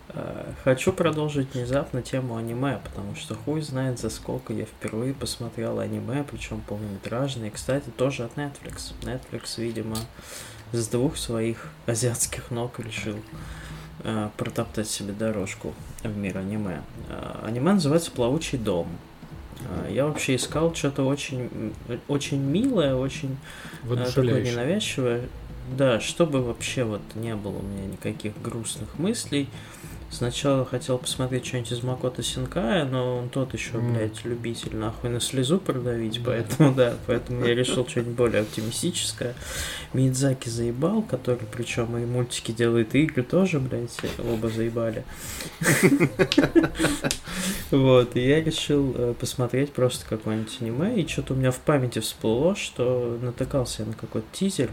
[SPEAKER 1] э, хочу продолжить внезапно тему аниме, потому что хуй знает, за сколько я впервые посмотрел аниме, причем полнометражные. Кстати, тоже от Netflix. Netflix, видимо, с двух своих азиатских ног решил э, протоптать себе дорожку в мир аниме. Э, аниме называется «Плавучий дом». Э, я вообще искал что-то очень, очень милое, очень э, такое ненавязчивое. Да, чтобы вообще вот не было у меня никаких грустных мыслей. Сначала хотел посмотреть что-нибудь из Макота Синкая, но он тот еще,
[SPEAKER 3] М.
[SPEAKER 1] блядь, любитель нахуй на слезу продавить,
[SPEAKER 3] Да.
[SPEAKER 1] поэтому да, поэтому я решил что-нибудь более оптимистическое. Мидзаки заебал, который причем и мультики делает, и игры тоже, блядь, оба заебали. Вот, и я решил э, посмотреть просто какое-нибудь аниме, и что-то у меня в памяти всплыло, что натыкался я на какой-то тизер,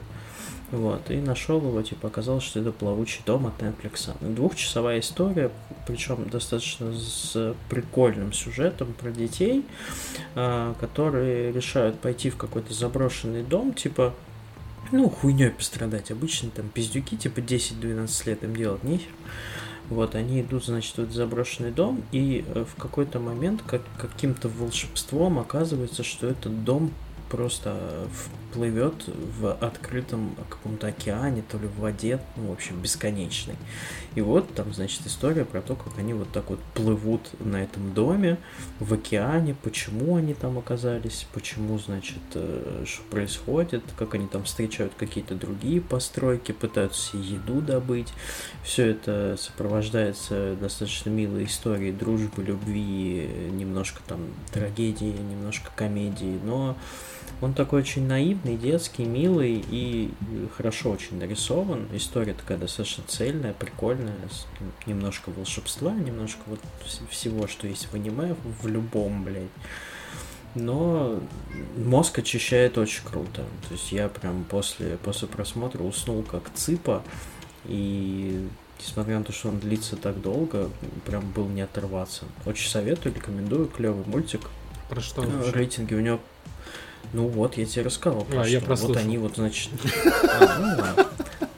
[SPEAKER 1] вот, и нашел его, типа, оказалось, что это «Плавучий дом» от Netflix. Двухчасовая история, причем достаточно с прикольным сюжетом про детей, а, которые решают пойти в какой-то заброшенный дом, типа, ну, хуйней пострадать. Обычно там пиздюки, типа 10-12 лет им делать нехер. Вот, они идут, значит, в этот заброшенный дом, и э, в какой-то момент как, каким-то волшебством оказывается, что этот дом просто плывет в открытом каком-то океане, то ли в воде, ну, в общем, бесконечный. И вот там, значит, история про то, как они вот так вот плывут на этом доме в океане, почему они там оказались, почему, значит, э, что происходит, как они там встречают какие-то другие постройки, пытаются еду добыть. Все это сопровождается достаточно милой историей дружбы, любви, немножко там трагедии, немножко комедии, но он такой очень наивный, детский, милый и хорошо очень нарисован. История такая достаточно цельная, прикольная, с немножко волшебства, немножко вот вс- всего, что есть в аниме, в любом, блядь. Но мозг очищает очень круто. То есть я прям после, после просмотра уснул как цыпа. И несмотря на то, что он длится так долго, прям был не оторваться. Очень советую, рекомендую, клевый мультик.
[SPEAKER 3] Про что
[SPEAKER 1] Э,
[SPEAKER 3] вообще?
[SPEAKER 1] Рейтинги у него. Ну вот, я тебе рассказал. про
[SPEAKER 3] А, я
[SPEAKER 1] что.
[SPEAKER 3] прослушал.
[SPEAKER 1] Вот они вот, значит. А,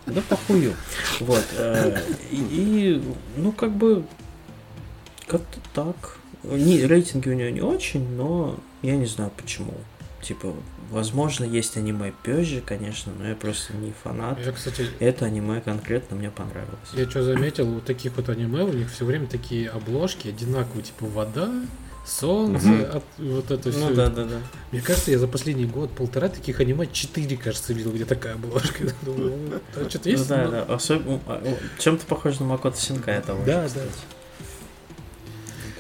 [SPEAKER 1] ну. Да похую. Вот. э, И, ну, как бы, как-то так. Не, рейтинги у него не очень, но я не знаю почему. Типа, возможно, есть аниме позже, конечно, но я просто не фанат.
[SPEAKER 3] Я, кстати,
[SPEAKER 1] Это аниме конкретно мне понравилось.
[SPEAKER 3] я что заметил, у таких вот аниме, у них все время такие обложки одинаковые, типа вода, солнце,
[SPEAKER 2] Мгм.
[SPEAKER 3] от- вот это все.
[SPEAKER 1] Ну да, да, да.
[SPEAKER 3] Мне кажется, я за последний год полтора таких аниме, четыре, кажется, видел, где такая обложка. Ну, а что-то есть?
[SPEAKER 1] да,
[SPEAKER 3] Ну,
[SPEAKER 1] да. Особенно чем-то похож на Макото Синкай того же,
[SPEAKER 3] Да, да.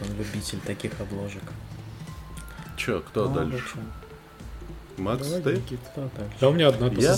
[SPEAKER 1] он любитель таких обложек.
[SPEAKER 2] Чё, кто
[SPEAKER 1] Ну,
[SPEAKER 2] дальше? Макс,
[SPEAKER 3] давай,
[SPEAKER 2] ты?
[SPEAKER 3] Да у меня одна
[SPEAKER 2] Я?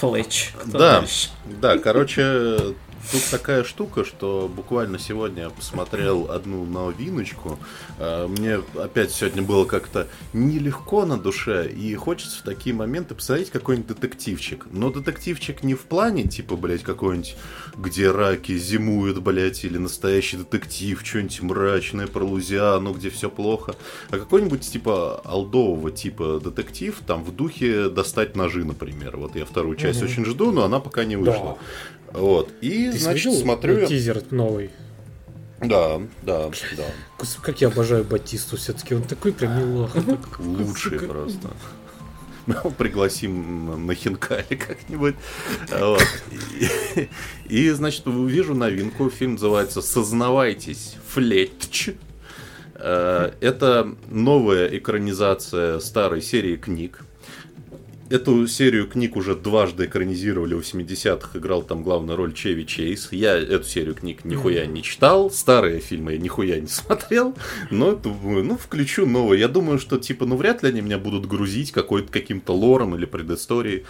[SPEAKER 1] Флетч. Кто
[SPEAKER 2] Да.
[SPEAKER 1] дальше?
[SPEAKER 2] Да, короче, тут такая штука, что буквально сегодня я посмотрел одну новиночку. Э, Мне опять сегодня было как-то нелегко на душе, и хочется в такие моменты посмотреть какой-нибудь детективчик. Но детективчик не в плане, типа, блядь, какой-нибудь, где раки зимуют, блядь, или настоящий детектив, что-нибудь мрачное про Лузиану, где все плохо, а какой-нибудь, типа, алдового типа детектив, там, в духе «Достать ножи», например. Вот я вторую часть
[SPEAKER 3] Мгм.
[SPEAKER 2] очень жду, но она пока не вышла. Вот. И,
[SPEAKER 3] Ты
[SPEAKER 2] значит,
[SPEAKER 3] видел
[SPEAKER 2] смотрю... я-
[SPEAKER 3] тизер новый?
[SPEAKER 2] Да, да, да.
[SPEAKER 3] Как я обожаю Батисту все-таки, он такой прям милаха.
[SPEAKER 2] Лучший просто. Мы его пригласим на хинкали как-нибудь. Вот. И, и, значит, вижу новинку. Фильм называется «Сознавайтесь, Флетч». Э, Это новая экранизация старой серии книг. Эту серию книг уже дважды экранизировали в 80-х, играл там главную роль Чеви Чейз. Я эту серию книг нихуя не читал, старые фильмы я нихуя не смотрел, но думаю, ну, включу новые. Я думаю, что, типа, ну, вряд ли они меня будут грузить какой-то каким-то лором или предысторией.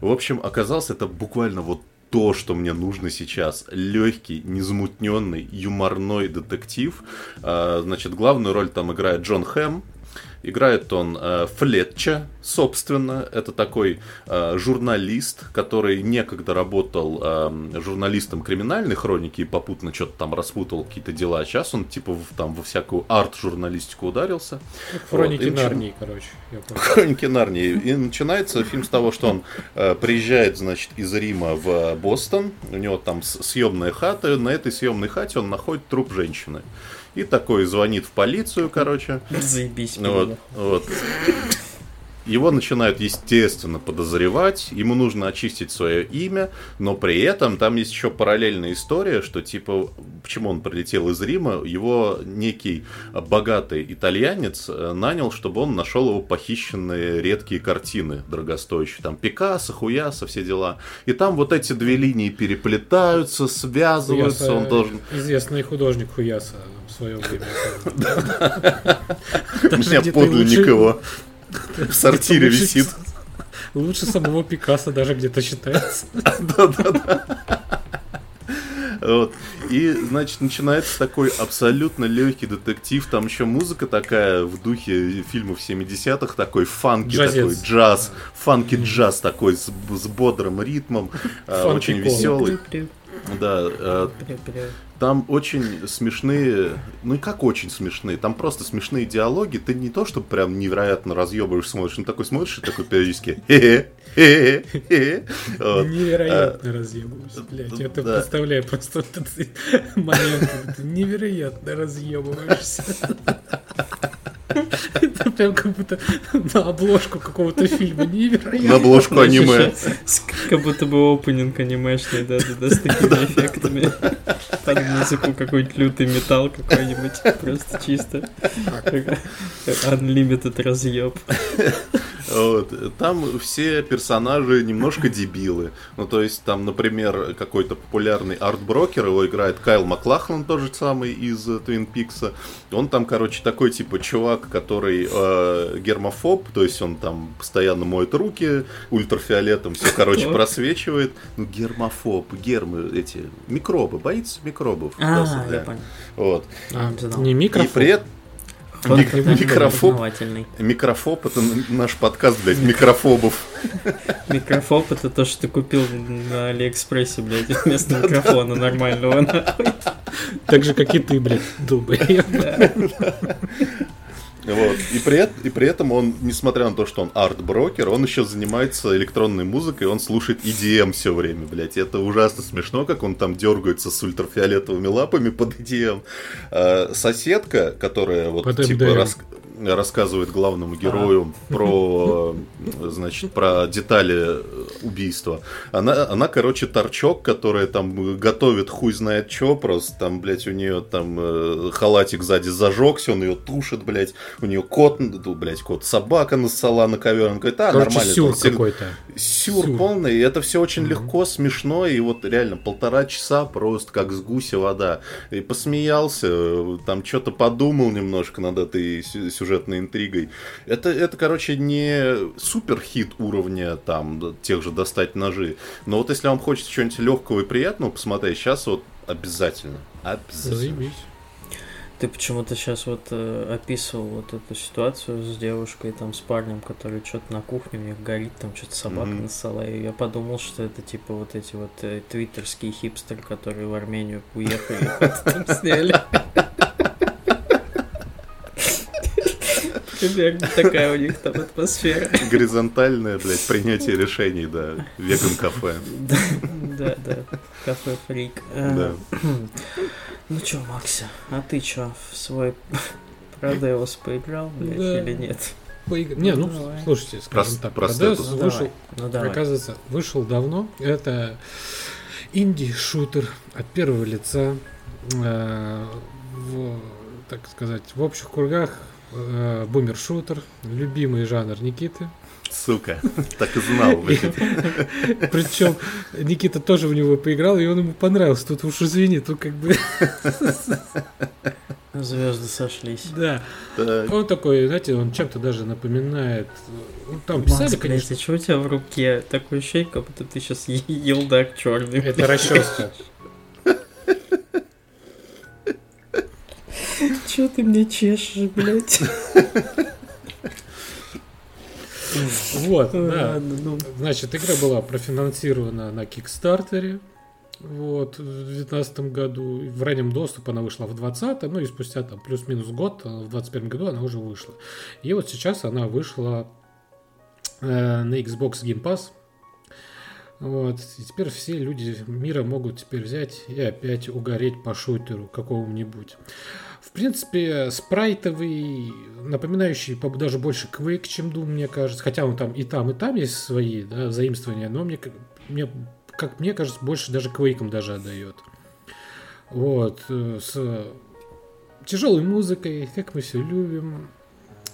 [SPEAKER 2] В общем, оказалось, это буквально вот то, что мне нужно сейчас. Легкий, незамутненный, юморной детектив. А, Значит, главную роль там играет Джон Хэм. Играет он э, Флетча, собственно. Это такой э, журналист, который некогда работал э, журналистом криминальной хроники и попутно что-то там распутал какие-то дела. Сейчас он типа в- там во всякую арт-журналистику ударился.
[SPEAKER 3] Хроники
[SPEAKER 2] Вот,
[SPEAKER 3] Нарнии, короче.
[SPEAKER 2] Хроники Нарнии. И начинается фильм с того, что он э, приезжает, значит, из Рима в э, Бостон. У него там съемная хата. На этой съемной хате он находит труп женщины. И такой звонит в полицию, короче.
[SPEAKER 1] Заебись.
[SPEAKER 2] Вот, вот. Его начинают, естественно, подозревать, ему нужно очистить свое имя, но при этом там есть еще параллельная история, что типа, почему он прилетел из Рима, его некий богатый итальянец э, нанял, чтобы он нашел его похищенные редкие картины дорогостоящие, там Пикассо, Хуяса, все дела. И там вот эти две линии переплетаются, связываются,
[SPEAKER 3] Хуяса,
[SPEAKER 2] он должен...
[SPEAKER 3] Известный художник Хуяса в свое время.
[SPEAKER 2] У меня подлинник
[SPEAKER 3] лучше-
[SPEAKER 2] его в сортире висит.
[SPEAKER 3] Лучше самого Пикассо даже где-то считается.
[SPEAKER 2] Вот. И, значит, начинается такой абсолютно легкий детектив. Там еще музыка такая в духе фильмов 70-х, такой фанки,
[SPEAKER 3] Джазец.
[SPEAKER 2] такой джаз, фанки джаз такой с, с бодрым ритмом,
[SPEAKER 3] Фанки
[SPEAKER 2] очень веселый. Да, э,
[SPEAKER 1] прю-
[SPEAKER 2] там очень смешные, ну и как очень смешные, там просто смешные диалоги, ты не то, что прям невероятно разъебываешь, смотришь, ну такой смотришь и такой периодически.
[SPEAKER 3] Невероятно разъебываюсь, блядь. Я это представляю просто момент, ты невероятно разъебываешься. Это прям как будто на обложку какого-то фильма невероятно.
[SPEAKER 2] На обложку аниме.
[SPEAKER 1] Как будто бы опенинг анимешный, да, да, с такими эффектами. Под музыку какой-нибудь лютый металл какой-нибудь. Просто чисто. Unlimited разъеб.
[SPEAKER 2] Вот. Там все персонажи немножко дебилы. Ну, то есть, там, например, какой-то популярный арт-брокер, его играет Кайл Маклахлан, тот же самый из э, Твин Пикса. Он там, короче, такой, типа, чувак, который э, гермофоб, то есть он там постоянно моет руки ультрафиолетом, все, короче, просвечивает. Ну, гермофоб, гермы, эти, микробы, боится микробов.
[SPEAKER 1] А, я понял.
[SPEAKER 2] Вот.
[SPEAKER 3] А,
[SPEAKER 1] Не
[SPEAKER 3] не
[SPEAKER 2] И при этом Мик- микрофоб. Микрофоб это наш подкаст, блядь, микрофобов.
[SPEAKER 1] Микрофоб это то, что ты купил на Алиэкспрессе, блядь, вместо микрофона нормального. нахуй.
[SPEAKER 3] Так же, как и ты, блядь, долбоеб.
[SPEAKER 2] Вот. И, при, и при этом он, несмотря на то, что он арт-брокер, он еще занимается электронной музыкой, он слушает EDM все время, блядь. И это ужасно смешно, как он там дергается с ультрафиолетовыми лапами под EDM. А, соседка, которая вот
[SPEAKER 3] Под
[SPEAKER 2] типа рас- рассказывает главному герою про, э, значит, про детали убийства. Она, она, короче, торчок, которая там готовит хуй знает что, просто там, блядь, у нее там э, халатик сзади зажегся, он ее тушит, блядь, у нее кот, ну, блядь, кот, собака нассала на ковер, он говорит, а,
[SPEAKER 3] Короче,
[SPEAKER 2] нормально.
[SPEAKER 3] сюр
[SPEAKER 2] там
[SPEAKER 3] какой-то.
[SPEAKER 2] Сюр,
[SPEAKER 3] Сюр.
[SPEAKER 2] полный, и это все очень легко, смешно, и вот реально полтора часа просто как с гуся вода. И посмеялся, э, там что-то подумал немножко над этой сю- сюжетной интригой. Это, это, короче, не супер хит уровня там тех же достать ножи. Но вот если вам хочется чего-нибудь легкого и приятного посмотреть, сейчас вот обязательно. Обязательно.
[SPEAKER 3] Заебись.
[SPEAKER 1] Ты почему-то сейчас вот э, описывал вот эту ситуацию с девушкой, там, с парнем, который что-то на кухне, у них горит, там что-то собака
[SPEAKER 2] Мгм.
[SPEAKER 1] нассала, и я подумал, что это типа вот эти вот э, твиттерские хипстеры, которые в Армению уехали, там сняли. Примерно такая у них там атмосфера.
[SPEAKER 2] Горизонтальное, блядь, принятие решений, да. Веган кафе.
[SPEAKER 1] Да, да, кафе фрик.
[SPEAKER 2] Да.
[SPEAKER 1] Ну чё, Макся, а ты чё, в свой Продеус поиграл, блядь,
[SPEAKER 3] Да.
[SPEAKER 1] или нет?
[SPEAKER 3] Поиг- Не, ну,
[SPEAKER 1] Ну, давай.
[SPEAKER 3] слушайте, скажем
[SPEAKER 2] Прос-
[SPEAKER 3] так. Prodeus
[SPEAKER 1] Ну,
[SPEAKER 3] вышел,
[SPEAKER 1] давай. Ну давай.
[SPEAKER 3] оказывается, вышел давно. Это инди-шутер от первого лица. э, в, так сказать, в общих кругах э, бумер-шутер, любимый жанр Никиты.
[SPEAKER 2] Сука, так и знал, блядь.
[SPEAKER 3] Причем Никита тоже в него поиграл, и он ему понравился. Тут уж извини, тут как бы...
[SPEAKER 1] Звезды сошлись.
[SPEAKER 3] Да.
[SPEAKER 2] Так.
[SPEAKER 3] Он такой, знаете, он чем-то даже напоминает... ну, Там писали,
[SPEAKER 1] Макс, блядь,
[SPEAKER 3] конечно,
[SPEAKER 1] а чё у тебя в руке? Такое ощущение, как будто ты сейчас елдак черный.
[SPEAKER 3] это расческа.
[SPEAKER 1] Чё ты мне чешешь, блядь?
[SPEAKER 3] Вот, да.
[SPEAKER 1] ну.
[SPEAKER 3] Значит, игра была профинансирована на Кикстартере. Вот, в 2019 году. В раннем доступе она вышла в 2020, ну и спустя там плюс-минус год, а в 2021 году она уже вышла. И вот сейчас она вышла э, на Xbox Game Pass. Вот, и теперь все люди мира могут теперь взять и опять угореть по шутеру какому-нибудь. В принципе, спрайтовый, напоминающий по- даже больше Quake, чем Doom, мне кажется. Хотя он там и там, и там есть свои да, заимствования, но мне, мне, как мне кажется, больше даже Quake даже отдает. Вот, э, с тяжелой музыкой, как мы все любим.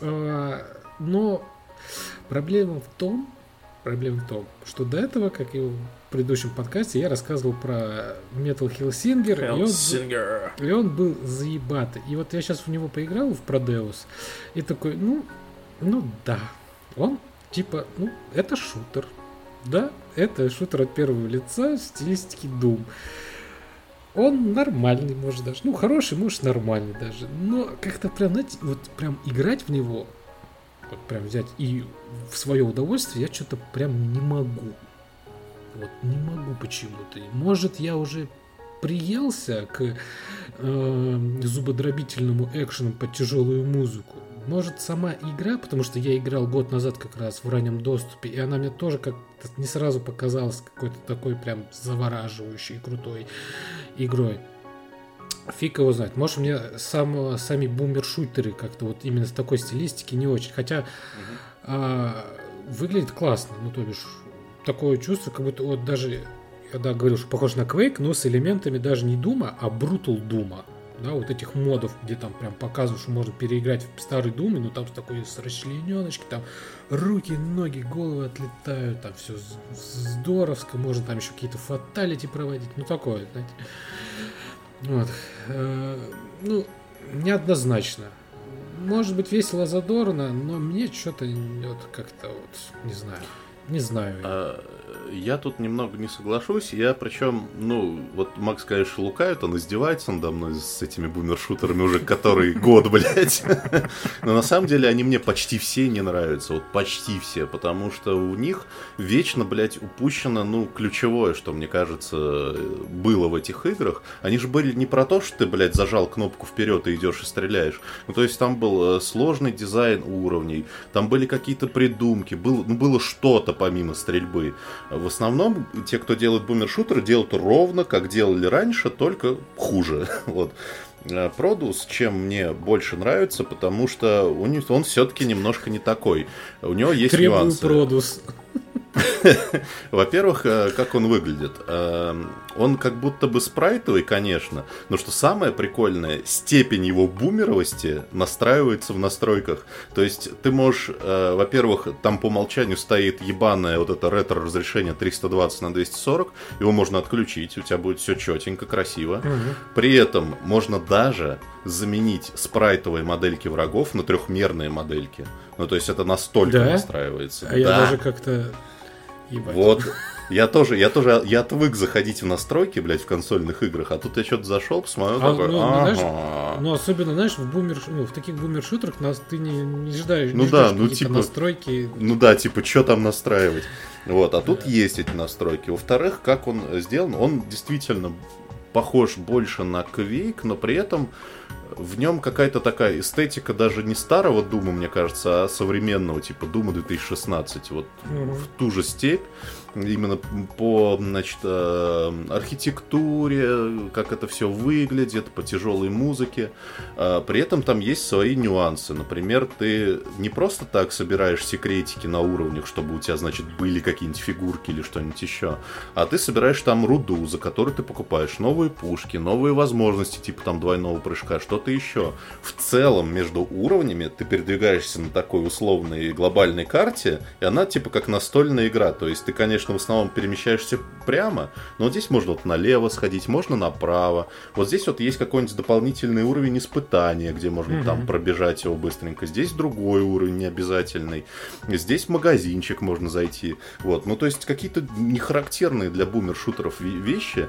[SPEAKER 3] А, Но проблема в том, проблема в том, что до этого, как и в предыдущем подкасте, я рассказывал про Metal Hellsinger, и он,
[SPEAKER 1] Hellsinger.
[SPEAKER 3] и он был заебатый. И вот я сейчас в него поиграл, в Продеус, и такой, ну, ну да. Он типа, ну, это шутер. Да, это шутер от первого лица в стилистике Doom. Он нормальный, может даже. Ну, хороший, может, нормальный даже. Но как-то прям, знаете, вот прям играть в него, вот прям взять и в свое удовольствие, я что-то прям не могу. Вот не могу почему-то. Может, я уже приелся к э, зубодробительному экшену под тяжелую музыку. Может, сама игра, потому что я играл год назад как раз в раннем доступе, и она мне тоже как-то не сразу показалась какой-то такой прям завораживающей, крутой игрой. Фиг его знает. Может, мне сам, сами бумер-шутеры как-то вот именно с такой стилистики не очень. Хотя а, выглядит классно. Ну, то бишь, такое чувство, как будто вот даже, я да, говорил, что похож на Quake, но с элементами даже не Дума, а Brutal Дума. Да, вот этих модов, где там прям показывают, что можно переиграть в старый Думе, но там с такой с расчлененочки, там руки, ноги, головы отлетают, там все здоровско, можно там еще какие-то фаталити проводить, ну такое, знаете. Вот. Э, Ну, неоднозначно. Может быть, весело, задорно, но мне что-то вот как-то вот, не знаю. Не знаю.
[SPEAKER 2] А, я тут немного не соглашусь. Я причем, ну, вот Макс, конечно, лукает, он издевается надо мной с этими бумершутерами уже который год, блядь. Но на самом деле они мне почти все не нравятся. Вот почти все. Потому что у них вечно, блядь, упущено, ну, ключевое, что, мне кажется, было в этих играх. Они же были не про то, что ты, блядь, зажал кнопку вперед и идешь и стреляешь. Ну, то есть там был э, сложный дизайн уровней, там были какие-то придумки, было, ну, было что-то помимо стрельбы. В основном те, кто делает бумершутеры, делают ровно, как делали раньше, только хуже. Вот. Продус, чем мне больше нравится, потому что у него, он все-таки немножко не такой. У него есть
[SPEAKER 3] Требую
[SPEAKER 2] нюансы.
[SPEAKER 3] продус.
[SPEAKER 2] Во-первых, э, как он выглядит? Он как будто бы спрайтовый, конечно, но что самое прикольное, степень его бумеровости настраивается в настройках. То есть ты можешь, э, во-первых, там по умолчанию стоит ебаное вот это ретро-разрешение 320 на 240, его можно отключить, у тебя будет все четенько, красиво. При этом можно даже заменить спрайтовые модельки врагов на трехмерные модельки. Ну, то есть это настолько
[SPEAKER 3] Да?
[SPEAKER 2] настраивается.
[SPEAKER 3] А я
[SPEAKER 2] Да.
[SPEAKER 3] даже как-то... Ебать.
[SPEAKER 2] Вот. Я тоже, я тоже, я отвык заходить в настройки, блядь, в консольных играх, а тут я что-то зашел, посмотрел,
[SPEAKER 3] А,
[SPEAKER 2] такой,
[SPEAKER 3] ну, ну, знаешь,
[SPEAKER 2] ага.
[SPEAKER 3] Ну, особенно, знаешь, в бумер, ну, в таких бумер-шутерах нас ты не, не ждаешь,
[SPEAKER 2] Ну
[SPEAKER 3] не
[SPEAKER 2] да,
[SPEAKER 3] ждешь
[SPEAKER 2] ну, типа,
[SPEAKER 3] настройки.
[SPEAKER 2] Ну да, типа, что там настраивать? Вот, а тут есть эти настройки. Во-вторых, как он сделан, он действительно похож больше на Quake, но при этом в нем какая-то такая эстетика даже не старого Дума, мне кажется, а современного, типа Дума 2016. Вот
[SPEAKER 3] Мгм.
[SPEAKER 2] в ту же степь. Именно по, значит, э, архитектуре, как это все выглядит, по тяжелой музыке. А, При этом там есть свои нюансы. Например, ты не просто так собираешь секретики на уровнях, чтобы у тебя, значит, были какие-нибудь фигурки или что-нибудь еще, а ты собираешь там руду, за которую ты покупаешь новые пушки, новые возможности, типа там двойного прыжка, что-то еще. В целом, между уровнями ты передвигаешься на такой условной глобальной карте, и она типа как настольная игра. То есть ты, конечно, в основном перемещаешься прямо, но вот здесь можно вот налево сходить, можно направо. Вот здесь вот есть какой-нибудь дополнительный уровень испытания, где можно
[SPEAKER 3] Мгм.
[SPEAKER 2] там пробежать его быстренько. Здесь другой уровень необязательный. Здесь магазинчик можно зайти. Вот, ну то есть какие-то нехарактерные для бумер-шутеров ве- вещи.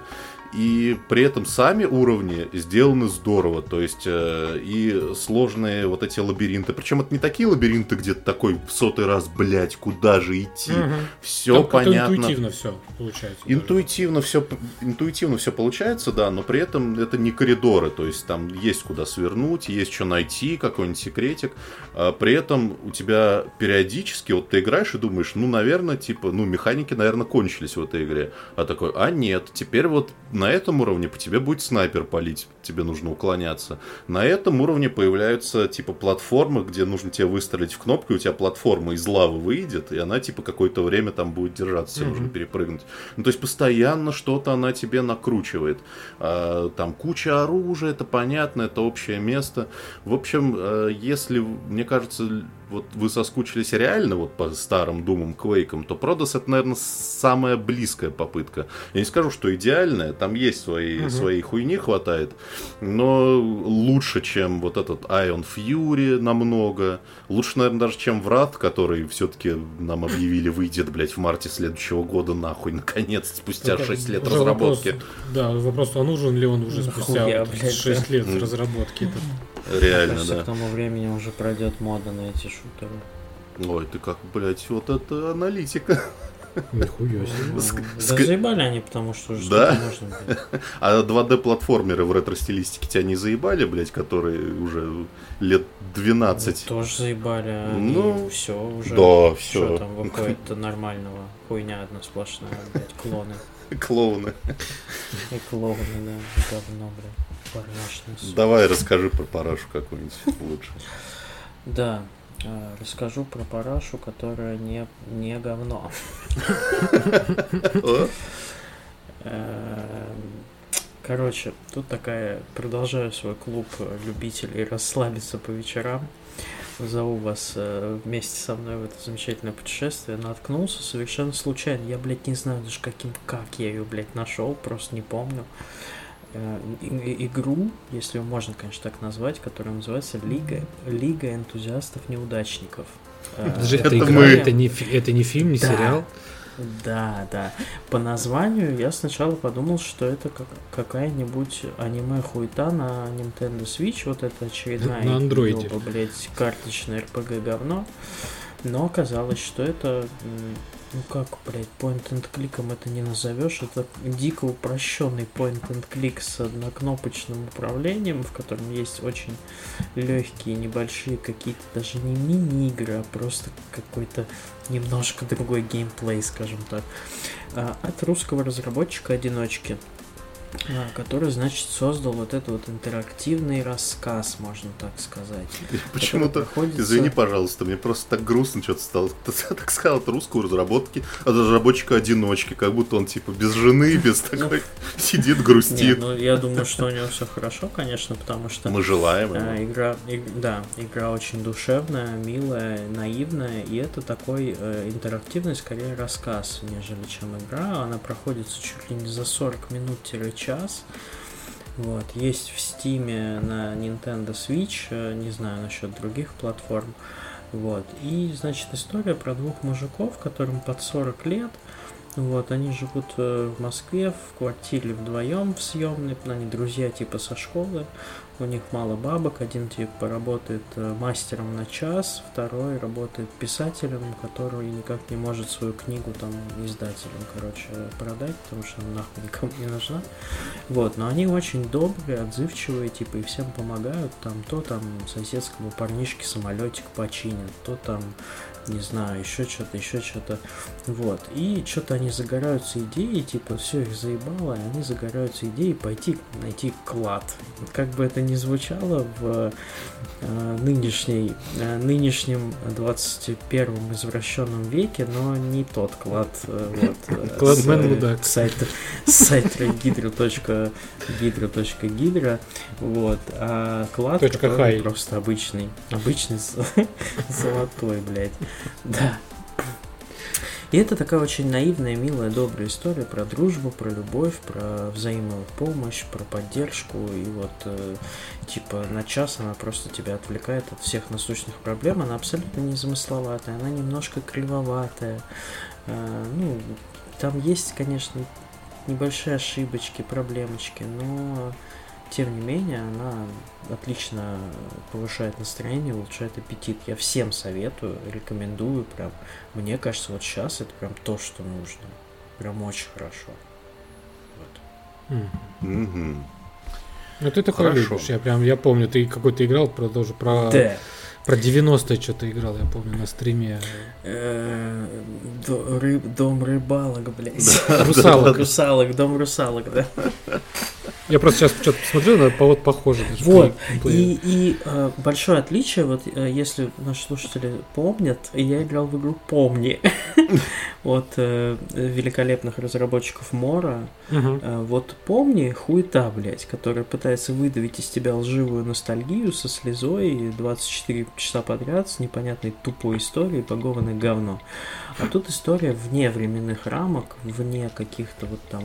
[SPEAKER 2] И при этом сами уровни сделаны здорово. То есть э, и сложные вот эти лабиринты. Причем это не такие лабиринты, где ты такой в сотый раз, блядь, куда же идти.
[SPEAKER 3] Мгм.
[SPEAKER 2] Все
[SPEAKER 3] Там
[SPEAKER 2] понятно.
[SPEAKER 3] интуитивно все получается. даже.
[SPEAKER 2] Интуитивно все, интуитивно все получается, да, но при этом это не коридоры, то есть там есть куда свернуть, есть что найти, какой-нибудь секретик. А при этом у тебя периодически, вот ты играешь и думаешь, ну, наверное, типа, ну, механики, наверное, кончились в этой игре. А такой, а нет, теперь вот на этом уровне по тебе будет снайпер палить, тебе нужно уклоняться. На этом уровне появляются, типа, платформы, где нужно тебе выстрелить в кнопку, и у тебя платформа из лавы выйдет, и она, типа, какое-то время там будет держаться, тебе
[SPEAKER 3] Мгм.
[SPEAKER 2] нужно перепрыгнуть. Ну, то есть постоянно что-то она тебе накручивает. А, там куча оружия, это понятно, это общее место. В общем, э, если, мне кажется, вот вы соскучились реально вот по старым Думам, Квейкам, то Продос это, наверное, самая близкая попытка. Я не скажу, что идеальная, там есть свои,
[SPEAKER 3] Мгм.
[SPEAKER 2] своей хуйни хватает, но лучше, чем вот этот Ion Fury намного. Лучше, наверное, даже, чем Врат, который все-таки нам объявили выйдет, блядь, в марте следующего года, нахуй, наконец, спустя
[SPEAKER 3] Только
[SPEAKER 2] 6 лет разработки.
[SPEAKER 3] вопрос- да, вопрос, а нужен ли он уже спустя вот
[SPEAKER 1] блядь,
[SPEAKER 3] 6 лет
[SPEAKER 2] да.
[SPEAKER 3] разработки? Это-
[SPEAKER 2] Реально,
[SPEAKER 1] Кажется,
[SPEAKER 2] да.
[SPEAKER 1] к тому времени уже пройдет мода на эти шутеры.
[SPEAKER 2] Ой, ты как, блядь, вот это аналитика.
[SPEAKER 3] Нихуя себе.
[SPEAKER 1] Ну,
[SPEAKER 2] Ск-
[SPEAKER 1] да заебали они, потому что уже
[SPEAKER 2] Да?
[SPEAKER 1] нужно, блядь.
[SPEAKER 2] А 2D-платформеры в ретро-стилистике тебя не заебали, блядь, которые уже лет 12?
[SPEAKER 1] Тоже заебали, а
[SPEAKER 2] Ну,
[SPEAKER 1] все уже.
[SPEAKER 2] да,
[SPEAKER 1] Что
[SPEAKER 2] всё.
[SPEAKER 1] там выходит нормального? Хуйня одна сплошная, блядь, клоны.
[SPEAKER 2] Клоуны.
[SPEAKER 1] И клоуны, да, говно, блядь. Сука.
[SPEAKER 2] Давай расскажи про парашу какую-нибудь лучше.
[SPEAKER 1] Да, э, расскажу про парашу, которая не, не говно. Эм, Короче, тут такая, продолжаю свой клуб любителей расслабиться по вечерам. Зову вас э, вместе со мной в это замечательное путешествие. Наткнулся совершенно случайно. Я, блядь, не знаю даже каким, как я ее, блядь, нашел, просто не помню. Э, Игру, если ее можно, конечно, так назвать, которая называется Лига, Лига энтузиастов неудачников. Э,
[SPEAKER 3] это, игра,
[SPEAKER 2] мы.
[SPEAKER 3] это не, это не фильм, не
[SPEAKER 1] Да.
[SPEAKER 3] сериал.
[SPEAKER 1] Да, да. По названию я сначала подумал, что это как, какая-нибудь аниме-хуета на Nintendo Switch. Вот это очередная
[SPEAKER 3] На
[SPEAKER 1] ёба, блядь, карточное RPG говно. Но оказалось, что это, ну как, блядь, point and кликом это не назовешь. Это дико упрощенный point and click с однокнопочным управлением, в котором есть очень легкие, небольшие какие-то даже не мини-игры, а просто какой-то немножко другой геймплей, скажем так, а, от русского разработчика-одиночки, а, который, значит, создал вот этот вот интерактивный рассказ, можно так сказать.
[SPEAKER 2] Почему-то,
[SPEAKER 1] приходится-
[SPEAKER 2] извини, пожалуйста, мне просто так грустно что-то стало. Ты так сказал от русского разработки, от разработчика-одиночки, как будто он типа без жены, без такой, сидит, грустит.
[SPEAKER 1] ну я думаю, что у него все хорошо, конечно, потому что
[SPEAKER 2] Мы желаем
[SPEAKER 1] А, игра, иг- да, игра очень душевная, милая, наивная, и это такой э, интерактивный, скорее, рассказ, нежели чем игра. Она проходится чуть ли не за 40 минут-час. Вот, есть в Стиме на Nintendo Switch, э, не знаю насчет других платформ. Вот, и, значит, история про двух мужиков, которым под 40 лет, вот, они живут э, в Москве в квартире вдвоем в съемной, они друзья типа со школы, у них мало бабок, один типа работает э, мастером на час, второй работает писателем, который никак не может свою книгу там издателям, короче, продать, потому что она нахуй никому не нужна. Вот, но они очень добрые, отзывчивые, типа, и всем помогают, там, то там соседскому парнишке самолетик починят, то там, не знаю, еще что-то, еще что-то. Вот. И что-то они загораются идеей, типа, все их заебало, и они загораются идеей пойти найти клад. Как бы это ни звучало в э, нынешней, э, нынешнем 21 извращенном веке, но не тот клад. э, вот, э,
[SPEAKER 3] Кладмен
[SPEAKER 1] э,
[SPEAKER 3] мудак.
[SPEAKER 1] сайта с сайта gidro.gidro.gidro вот, а клад
[SPEAKER 3] Точка
[SPEAKER 1] который
[SPEAKER 3] хай.
[SPEAKER 1] просто обычный, обычный золотой, блядь, да. И это такая очень наивная, милая, добрая история про дружбу, про любовь, про взаимопомощь, про поддержку. И вот, э, типа, на час она просто тебя отвлекает от всех насущных проблем. Она абсолютно незамысловатая, она немножко кривоватая. Э, ну, там есть, конечно, небольшие ошибочки, проблемочки, но тем не менее она отлично повышает настроение, улучшает аппетит. Я всем советую, рекомендую прям. Мне кажется, вот сейчас это прям то, что нужно. Прям очень хорошо. Вот.
[SPEAKER 2] Мгм.
[SPEAKER 3] Ну ты такой
[SPEAKER 2] Хорошо.
[SPEAKER 3] любишь. Я прям, я помню, ты какой-то играл про тоже про,
[SPEAKER 1] Да.
[SPEAKER 3] про 90-е что-то играл, я помню, на стриме.
[SPEAKER 1] Э, Дом рыбалок, блядь.
[SPEAKER 3] Русалок.
[SPEAKER 1] Русалок, дом русалок, да.
[SPEAKER 3] Я просто сейчас что-то посмотрел, но по- вот похоже.
[SPEAKER 1] Вот. И, и э, большое отличие, вот э, если наши слушатели помнят, я играл в игру Помни от э, великолепных разработчиков Мора.
[SPEAKER 3] Мгм.
[SPEAKER 1] Э, Вот помни хуета, блядь, которая пытается выдавить из тебя лживую ностальгию со слезой и 24 часа подряд с непонятной тупой историей, погованное говно. А тут история вне временных рамок, вне каких-то вот там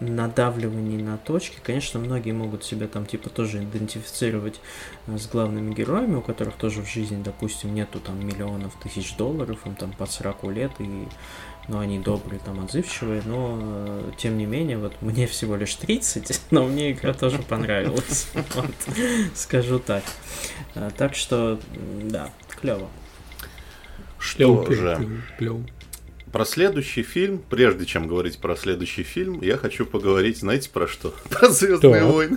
[SPEAKER 1] надавливаний на точки. Конечно, многие могут себя там типа тоже идентифицировать э, с главными героями, у которых тоже в жизни, допустим, нету там миллионов тысяч долларов, им там под 40 лет и ну, они добрые, там, отзывчивые, но, э, тем не менее, вот мне всего лишь 30, но мне игра тоже понравилась, вот, скажу так. А, Так что, да, клево.
[SPEAKER 2] Что же. Про следующий фильм, прежде чем говорить про следующий фильм, я хочу поговорить, знаете, про что? Про Звездные
[SPEAKER 3] Так.
[SPEAKER 2] войны.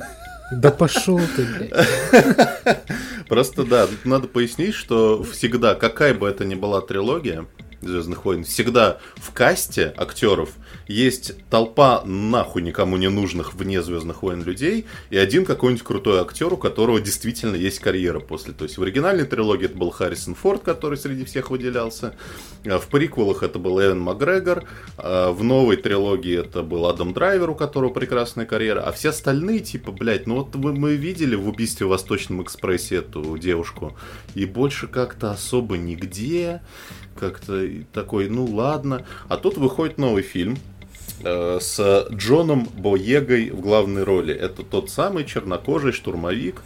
[SPEAKER 3] Да пошел ты, блядь.
[SPEAKER 2] Просто да, надо пояснить, что всегда, какая бы это ни была трилогия Звездных войн, всегда в касте актеров есть толпа нахуй никому не нужных вне Звездных войн людей и один какой-нибудь крутой актер, у которого действительно есть карьера после. То есть в оригинальной трилогии это был Харрисон Форд, который среди всех выделялся. А В приквелах это был Эван Макгрегор. а В новой трилогии это был Адам Драйвер, у которого прекрасная карьера. А все остальные, типа, блядь, ну вот мы, мы видели в убийстве в Восточном экспрессе эту девушку. И больше как-то особо нигде. Как-то такой, ну ладно. А тут выходит новый фильм. э, с Джоном Боегой в главной роли. Это тот самый чернокожий штурмовик,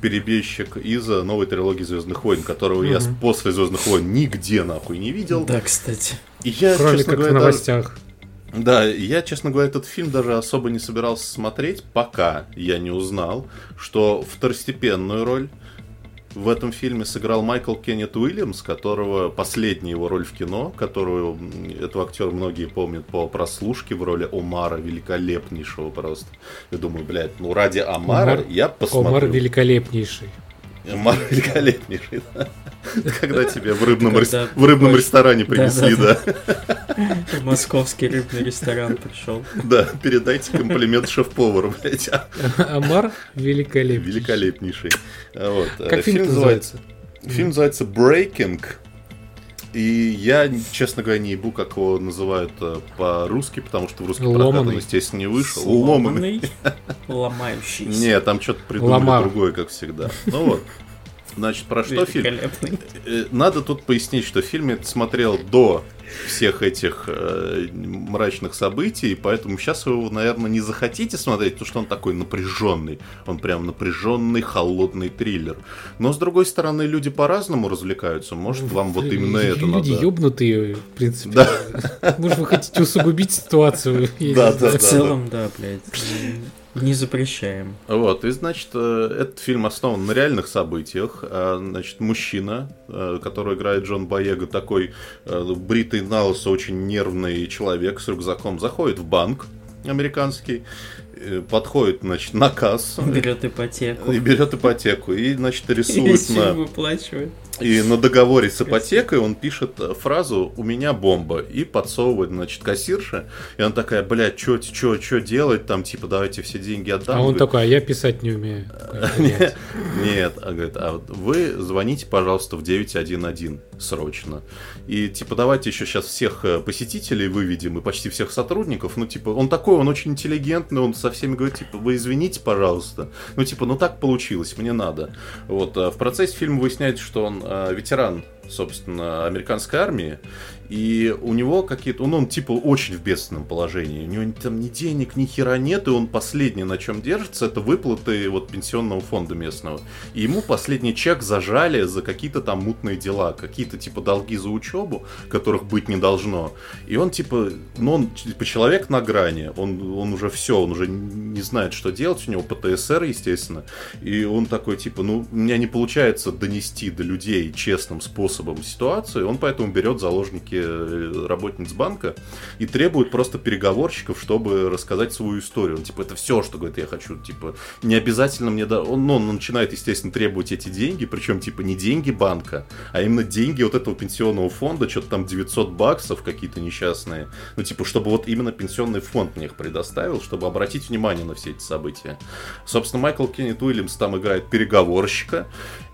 [SPEAKER 2] перебежчик из новой трилогии Звездных войн, которого я с- после Звездных войн нигде нахуй не видел.
[SPEAKER 1] Да, кстати.
[SPEAKER 2] И я,
[SPEAKER 3] Кроме
[SPEAKER 2] честно
[SPEAKER 3] как в
[SPEAKER 2] говоря, даже-
[SPEAKER 3] новостях.
[SPEAKER 2] да, я, честно говоря, этот фильм даже особо не собирался смотреть, пока я не узнал, что второстепенную роль в этом фильме сыграл Майкл Кеннет Уильямс, которого последняя его роль в кино, которую этого актера многие помнят по прослушке в роли Омара, великолепнейшего просто. Я думаю, блядь, ну ради Омара
[SPEAKER 3] Омар-
[SPEAKER 2] я посмотрю.
[SPEAKER 3] Омар великолепнейший.
[SPEAKER 2] Омар великолепнейший, да. Когда тебе в рыбном, рес-
[SPEAKER 1] Когда
[SPEAKER 2] в рыбном
[SPEAKER 1] больше-
[SPEAKER 2] ресторане принесли, да.
[SPEAKER 1] В московский рыбный ресторан пришел.
[SPEAKER 2] Да, передайте комплимент шеф-повару, блядь. а.
[SPEAKER 3] Омар великолепнейший.
[SPEAKER 2] Великолепнейший. А, Вот. э,
[SPEAKER 3] Как фильм называется?
[SPEAKER 2] Фильм называется Breaking. И я, честно говоря, не ебу, как его называют э, по-русски, потому что в русский прокат он, естественно, не вышел. Ломаный.
[SPEAKER 1] Сломанный, ломающийся.
[SPEAKER 2] Не, там что-то придумали другое, как всегда. Ну вот. Значит, про что фильм? Э, Надо тут пояснить, что фильм я смотрел до всех этих э, мрачных событий, поэтому сейчас вы его, наверное, не захотите смотреть, потому что он такой напряженный. Он прям напряженный, холодный триллер. Но, с другой стороны, люди по-разному развлекаются. Может, вам вот именно это
[SPEAKER 3] Люди
[SPEAKER 2] надо.
[SPEAKER 3] ёбнутые, в принципе.
[SPEAKER 2] Да.
[SPEAKER 3] Может, вы хотите усугубить ситуацию?
[SPEAKER 2] Да,
[SPEAKER 3] знаю.
[SPEAKER 2] да.
[SPEAKER 1] В целом, да, блядь. Не запрещаем.
[SPEAKER 2] Вот, и значит, э, этот фильм основан на реальных событиях. А, Значит, мужчина, э, который играет Джон Боега, такой э, бритый на лысо, очень нервный человек с рюкзаком, заходит в банк американский, подходит, значит, на кассу
[SPEAKER 1] Берет ипотеку.
[SPEAKER 2] и берет ипотеку, и, значит,
[SPEAKER 1] И
[SPEAKER 2] рисует
[SPEAKER 1] все
[SPEAKER 2] на...
[SPEAKER 1] выплачивает.
[SPEAKER 2] И на договоре с ипотекой он пишет фразу «У меня бомба» и подсовывает, значит, кассирша. И она такая, блядь, чё, чё, чё делать там, типа, давайте все деньги отдам.
[SPEAKER 3] А он такой, а я писать не умею. Блядь.
[SPEAKER 2] Нет, а говорит, а вы звоните, пожалуйста, в 911 срочно. И типа давайте еще сейчас всех э, посетителей выведем и почти всех сотрудников. Ну, типа, он такой, он очень интеллигентный, он со всеми говорит, типа, вы извините, пожалуйста. Ну, типа, ну так получилось, мне надо. Вот, а в процессе фильма выясняется, что он э, ветеран собственно, американской армии, и у него какие-то, он, он типа очень в бедственном положении, у него там ни денег, ни хера нет, и он последнее, на чем держится, это выплаты вот пенсионного фонда местного. И ему последний чек зажали за какие-то там мутные дела, какие-то типа долги за учебу, которых быть не должно. И он типа, ну он типа человек на грани, он, он уже все, он уже не знает, что делать, у него ПТСР, естественно, и он такой типа, ну у меня не получается донести до людей честным способом ситуацию, он поэтому берет заложники э, работниц банка и требует просто переговорщиков, чтобы рассказать свою историю. Он типа, это все, что говорит, я хочу, типа, не обязательно мне да. Он, ну, он начинает, естественно, требовать эти деньги, причем, типа, не деньги банка, а именно деньги вот этого пенсионного фонда, что-то там 900 баксов какие-то несчастные. Ну, типа, чтобы вот именно пенсионный фонд мне их предоставил, чтобы обратить внимание на все эти события. Собственно, Майкл Кеннет Уильямс там играет переговорщика,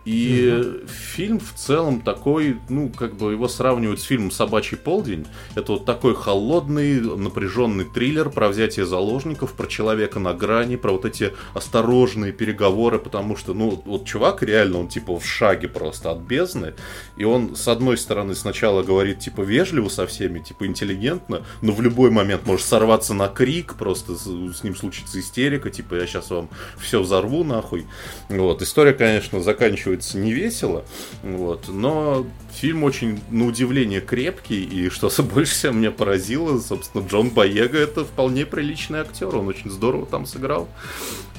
[SPEAKER 2] и фильм в целом такой, ну, как бы его сравнивают с фильмом «Собачий полдень». Это вот такой холодный, напряженный триллер про взятие заложников, про человека на грани, про вот эти осторожные переговоры, потому что, ну, вот чувак реально, он типа в шаге просто от бездны, и он, с одной стороны, сначала говорит, типа, вежливо со всеми, типа, интеллигентно, но в любой момент может сорваться на крик, просто с, ним случится истерика, типа, я сейчас вам все взорву нахуй. Вот, история, конечно, заканчивается не весело, вот, но фильм очень, на удивление, крепкий, и что больше всего меня поразило, собственно, Джон Боега это вполне приличный актер, он очень здорово там сыграл.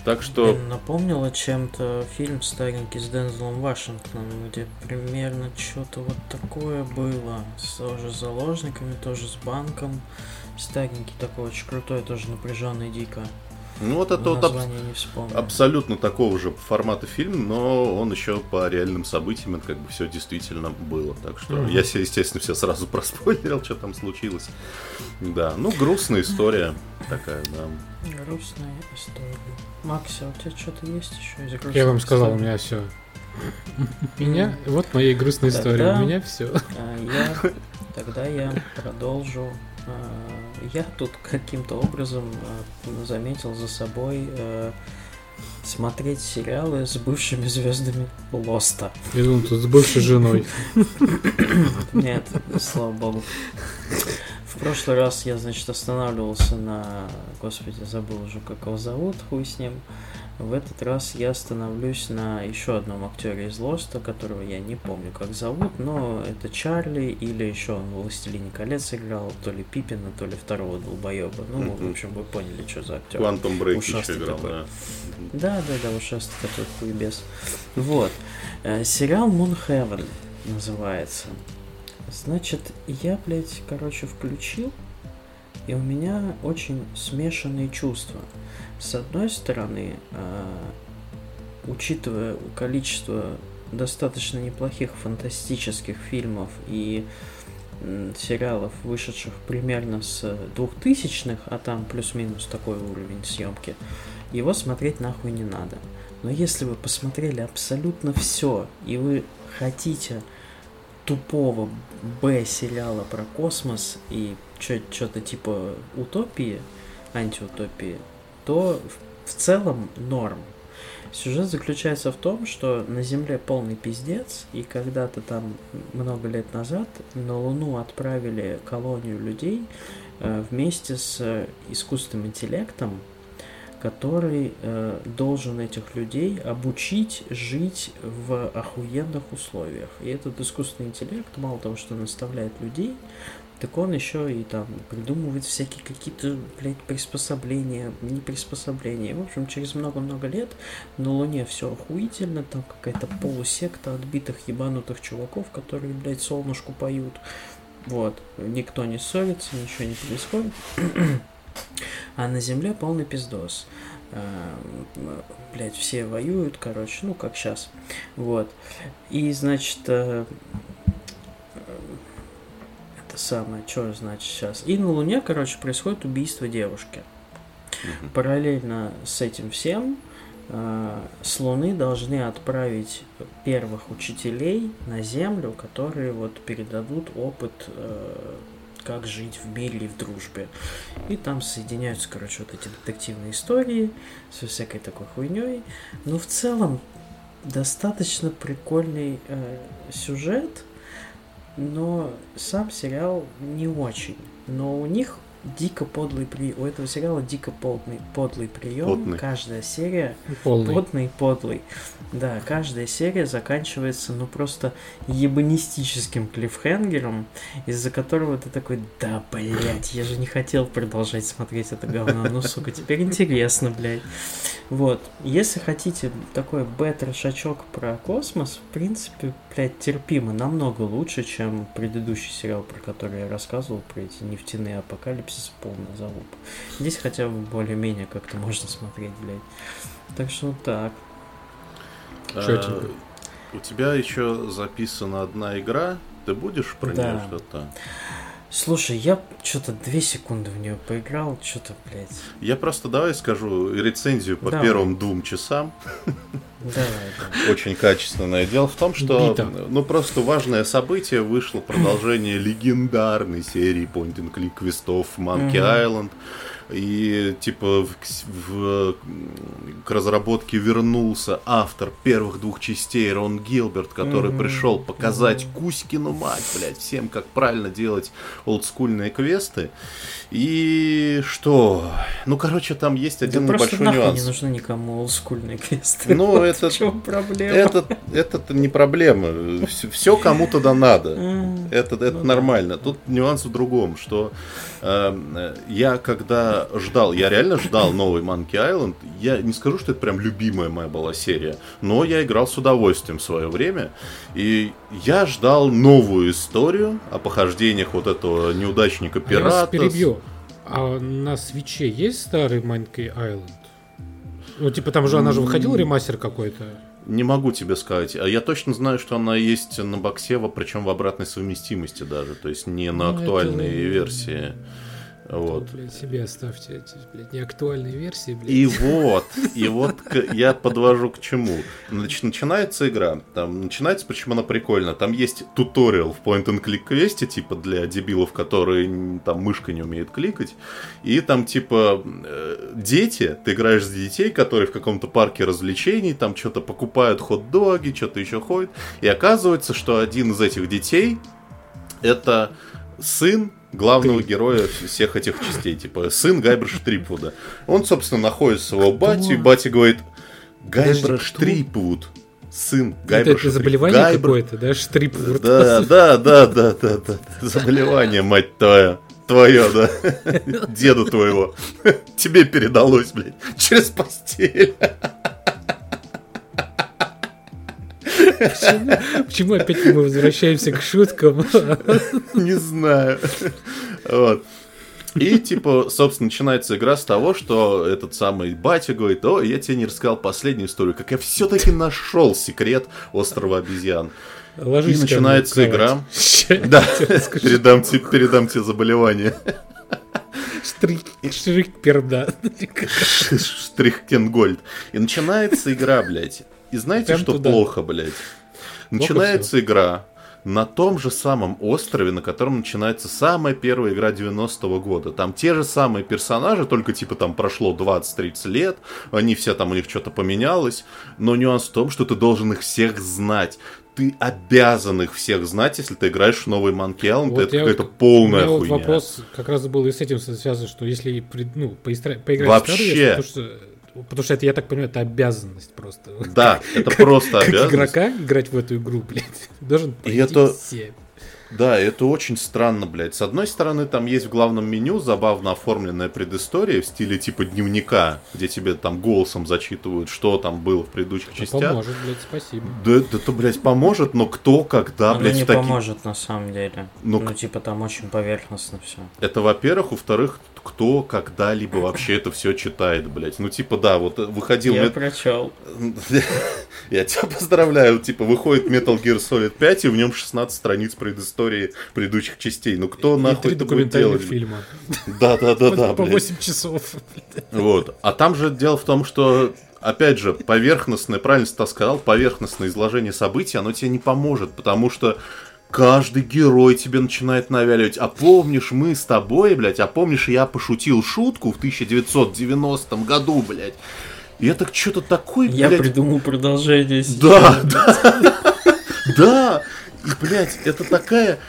[SPEAKER 2] Так что...
[SPEAKER 1] Блин, напомнило чем-то фильм старенький с Дензелом Вашингтоном, где примерно что-то вот такое было. С тоже заложниками, тоже с банком. Старенький такой, очень крутой, тоже напряженный дико.
[SPEAKER 2] Ну вот это вот аб- абсолютно такого же формата фильм, но он еще по реальным событиям, это как бы все действительно было. Так что
[SPEAKER 3] Мгм.
[SPEAKER 2] я себе, естественно, все сразу проспойлерил, что там случилось. Да, ну грустная история такая, да.
[SPEAKER 1] Грустная история. Макс, а у тебя что-то есть еще из
[SPEAKER 3] Я вам сказал, у меня все. Меня, вот моя грустная история,
[SPEAKER 1] Тогда-
[SPEAKER 3] у меня все.
[SPEAKER 1] Я, тогда я продолжу. Я тут каким-то образом а, заметил за собой а, смотреть сериалы с бывшими звездами Лоста.
[SPEAKER 3] Я думал, тут с бывшей женой.
[SPEAKER 1] Нет, слава богу. В прошлый раз я, значит, останавливался на... Господи, забыл уже, как его зовут, хуй с ним. В этот раз я становлюсь на еще одном актере из Лоста, которого я не помню, как зовут, но это Чарли или еще он в «Властелине колец» играл, то ли Пипина, то ли второго долбоеба. Ну, в общем, вы поняли, что за актер.
[SPEAKER 2] Quantum Break еще
[SPEAKER 1] Ушастый
[SPEAKER 2] играл,
[SPEAKER 1] такой.
[SPEAKER 2] да.
[SPEAKER 1] Да, да, да, ушастый такой хуебес. Вот. Э, Сериал Moon Heaven называется. Значит, я, блядь, короче, включил, и у меня очень смешанные чувства. С одной стороны, э, учитывая количество достаточно неплохих фантастических фильмов и сериалов, вышедших примерно с 2000-х, а там плюс-минус такой уровень съемки, его смотреть нахуй не надо. Но если вы посмотрели абсолютно все, и вы хотите тупого Б-сериала про космос и что-то типа утопии, антиутопии, то в, целом норм. Сюжет заключается в том, что на Земле полный пиздец, и когда-то там много лет назад на Луну отправили колонию людей э, вместе с э, искусственным интеллектом, который э, должен этих людей обучить жить в охуенных условиях. И этот искусственный интеллект, мало того, что наставляет людей, так он еще и там придумывает всякие какие-то, блядь, приспособления, не приспособления. В общем, через много-много лет на Луне все охуительно, там какая-то полусекта отбитых ебанутых чуваков, которые, блядь, солнышку поют. Вот, никто не ссорится, ничего не происходит. А на Земле полный пиздос. Блять, все воюют, короче, ну как сейчас. Вот. И, значит, э, это самое, что значит сейчас. И на Луне, короче, происходит убийство девушки. Параллельно с этим всем э, с Луны должны отправить первых учителей на Землю, которые вот передадут опыт, э, как жить в мире и в дружбе. И там соединяются, короче, вот эти детективные истории со всякой такой хуйней. Но в целом достаточно прикольный э, сюжет, но сам сериал не очень. Но у них дико подлый при... У этого сериала дико подлый, подлый прием.
[SPEAKER 2] Потный.
[SPEAKER 1] Каждая серия
[SPEAKER 3] Полный.
[SPEAKER 1] Потный, подлый. Да, каждая серия заканчивается, ну, просто ебанистическим клиффхенгером, из-за которого ты такой, да, блядь, я же не хотел продолжать смотреть это говно, ну, сука, теперь интересно, блядь. Вот, если хотите такой бета-шачок про космос, в принципе, блядь, терпимо, намного лучше, чем предыдущий сериал, про который я рассказывал, про эти нефтяные апокалипсисы, полная залупа. Здесь хотя бы более-менее как-то можно смотреть, блядь. Так что вот так.
[SPEAKER 2] А, У тебя еще записана одна игра. Ты будешь про
[SPEAKER 1] Да.
[SPEAKER 2] нее что-то?
[SPEAKER 1] Слушай, я что-то две секунды в нее поиграл, что-то, блядь.
[SPEAKER 2] Я просто давай скажу рецензию по
[SPEAKER 1] Давай.
[SPEAKER 2] первым двум часам.
[SPEAKER 1] Давай, да.
[SPEAKER 2] Очень качественное. Дело в том, что
[SPEAKER 3] Бита.
[SPEAKER 2] ну просто важное событие вышло продолжение легендарной серии point and click квестов Monkey
[SPEAKER 1] Мгм.
[SPEAKER 2] Island. И типа в, в- к разработке вернулся автор первых двух частей Рон Гилберт, который
[SPEAKER 1] Мгм.
[SPEAKER 2] пришел показать
[SPEAKER 1] Мгм.
[SPEAKER 2] Кузькину мать, блядь, всем, как правильно делать олдскульные квесты. И что? Ну, короче, там есть один
[SPEAKER 1] да просто
[SPEAKER 2] небольшой
[SPEAKER 1] нахуй
[SPEAKER 2] нюанс.
[SPEAKER 1] не нужны никому олдскульные квесты.
[SPEAKER 2] Ну,
[SPEAKER 1] Вот
[SPEAKER 2] это-
[SPEAKER 1] в чем проблема.
[SPEAKER 2] Это, это не проблема. Все, кому-то да надо.
[SPEAKER 1] М,
[SPEAKER 2] Это, это
[SPEAKER 1] ну да.
[SPEAKER 2] нормально. Тут нюанс в другом, что э, я когда ждал, я реально ждал новый Monkey Island, я не скажу, что это прям любимая моя была серия, но я играл с удовольствием в свое время, и я ждал новую историю о похождениях вот этого неудачника
[SPEAKER 3] Я вас
[SPEAKER 2] пирата.
[SPEAKER 3] перебью. А на свече есть старый Monkey Island? Ну, типа, там же она же выходила ремастер какой-то.
[SPEAKER 2] Не могу тебе сказать. А Я точно знаю, что она есть на боксе, причем в обратной совместимости даже. То есть не на
[SPEAKER 3] Ну,
[SPEAKER 2] актуальной
[SPEAKER 3] это-
[SPEAKER 2] версии. Вот.
[SPEAKER 3] Блядь, себе оставьте эти, блядь, неактуальные версии, блядь.
[SPEAKER 2] И вот, и вот я подвожу к чему. Нач- начинается игра, там начинается, причем она прикольно. Там есть туториал в point and click квесте, типа для дебилов, которые там мышкой не умеют кликать. И там типа э, дети, ты играешь за детей, которые в каком-то парке развлечений, там что-то покупают хот-доги, что-то еще ходят. И оказывается, что один из этих детей это сын главного героя всех этих частей, типа сын Гайбера Штрипвуда. Он, собственно, находит своего батю, и батя говорит,
[SPEAKER 3] кто?
[SPEAKER 2] Штрипвуд, сын
[SPEAKER 3] Это,
[SPEAKER 2] Гайбера
[SPEAKER 3] это заболевание
[SPEAKER 2] Гайбер-
[SPEAKER 3] какое-то, да? Штрипвурд.
[SPEAKER 2] Да, да, да, да, да, да. Заболевание, мать твоя. Твое, да. Деда твоего. Тебе передалось, блядь, через постель.
[SPEAKER 3] Почему, почему опять мы возвращаемся к шуткам?
[SPEAKER 2] Не знаю. Вот. И, типа, собственно, начинается игра с того, что этот самый батя говорит, о, я тебе не рассказал последнюю историю, как я все-таки нашел секрет острова обезьян.
[SPEAKER 3] Ложись
[SPEAKER 2] И начинается игра. Да,
[SPEAKER 3] тебе
[SPEAKER 2] передам тебе, передам тебе заболевание.
[SPEAKER 3] Штрик- Штрикперда.
[SPEAKER 2] Штрихкенгольд. И начинается игра, блядь. И знаете,
[SPEAKER 3] Прям
[SPEAKER 2] что
[SPEAKER 3] туда.
[SPEAKER 2] плохо, блядь? Начинается игра на том же самом острове, на котором начинается самая первая игра 90-го года. Там те же самые персонажи, только типа там прошло 20-30 лет, они все там, у них что-то поменялось, но нюанс в том, что ты должен их всех знать. Ты обязан их всех знать, если ты играешь в новый Monkey Island,
[SPEAKER 3] Вот
[SPEAKER 2] это какая-то
[SPEAKER 3] вот- У
[SPEAKER 2] полная
[SPEAKER 3] меня вот
[SPEAKER 2] хуйня.
[SPEAKER 3] вопрос как раз был и с этим связан, что если ну, поистра- поиграть
[SPEAKER 2] Вообще.
[SPEAKER 3] в старую потому что, потому что это, я так понимаю, это обязанность просто.
[SPEAKER 2] Да, это просто обязанность.
[SPEAKER 3] игрока играть в эту игру, блядь, должен пройти
[SPEAKER 2] это-
[SPEAKER 3] все.
[SPEAKER 2] Да, это очень странно, блядь. С одной стороны, там есть в главном меню забавно оформленная предыстория в стиле типа дневника, где тебе там голосом зачитывают, что там было в предыдущих
[SPEAKER 3] Ну,
[SPEAKER 2] частях.
[SPEAKER 3] Поможет, блядь, спасибо.
[SPEAKER 2] Да, да это, блядь, поможет, но кто, когда,
[SPEAKER 1] Оно
[SPEAKER 2] блядь,
[SPEAKER 1] не
[SPEAKER 2] в таки-
[SPEAKER 1] поможет на самом деле.
[SPEAKER 2] Ну,
[SPEAKER 1] Ну,
[SPEAKER 2] к-
[SPEAKER 1] типа там очень поверхностно все.
[SPEAKER 2] Это, во-первых. Во-вторых, кто когда-либо вообще это все читает, блядь. Ну, типа, да, вот э, выходил...
[SPEAKER 1] Я
[SPEAKER 2] мет-
[SPEAKER 1] прочел.
[SPEAKER 2] Я тебя поздравляю. Типа, выходит Metal Gear Solid 5, и в нем 16 страниц предыстории предыдущих частей. Ну, кто
[SPEAKER 3] И
[SPEAKER 2] нахуй
[SPEAKER 3] три документальных фильма.
[SPEAKER 2] Да-да-да-да,
[SPEAKER 3] По
[SPEAKER 2] блядь.
[SPEAKER 3] 8 часов.
[SPEAKER 2] Вот. А там же дело в том, что, опять же, поверхностное, правильно Стас сказал, поверхностное изложение событий, оно тебе не поможет, потому что каждый герой тебе начинает навяливать. А помнишь, мы с тобой, блядь, а помнишь, я пошутил шутку в 1990 году, блядь. И это что-то такое,
[SPEAKER 1] Я
[SPEAKER 2] блядь,
[SPEAKER 1] придумал продолжение. сейчас.
[SPEAKER 2] да, да, да. И, блядь, это такая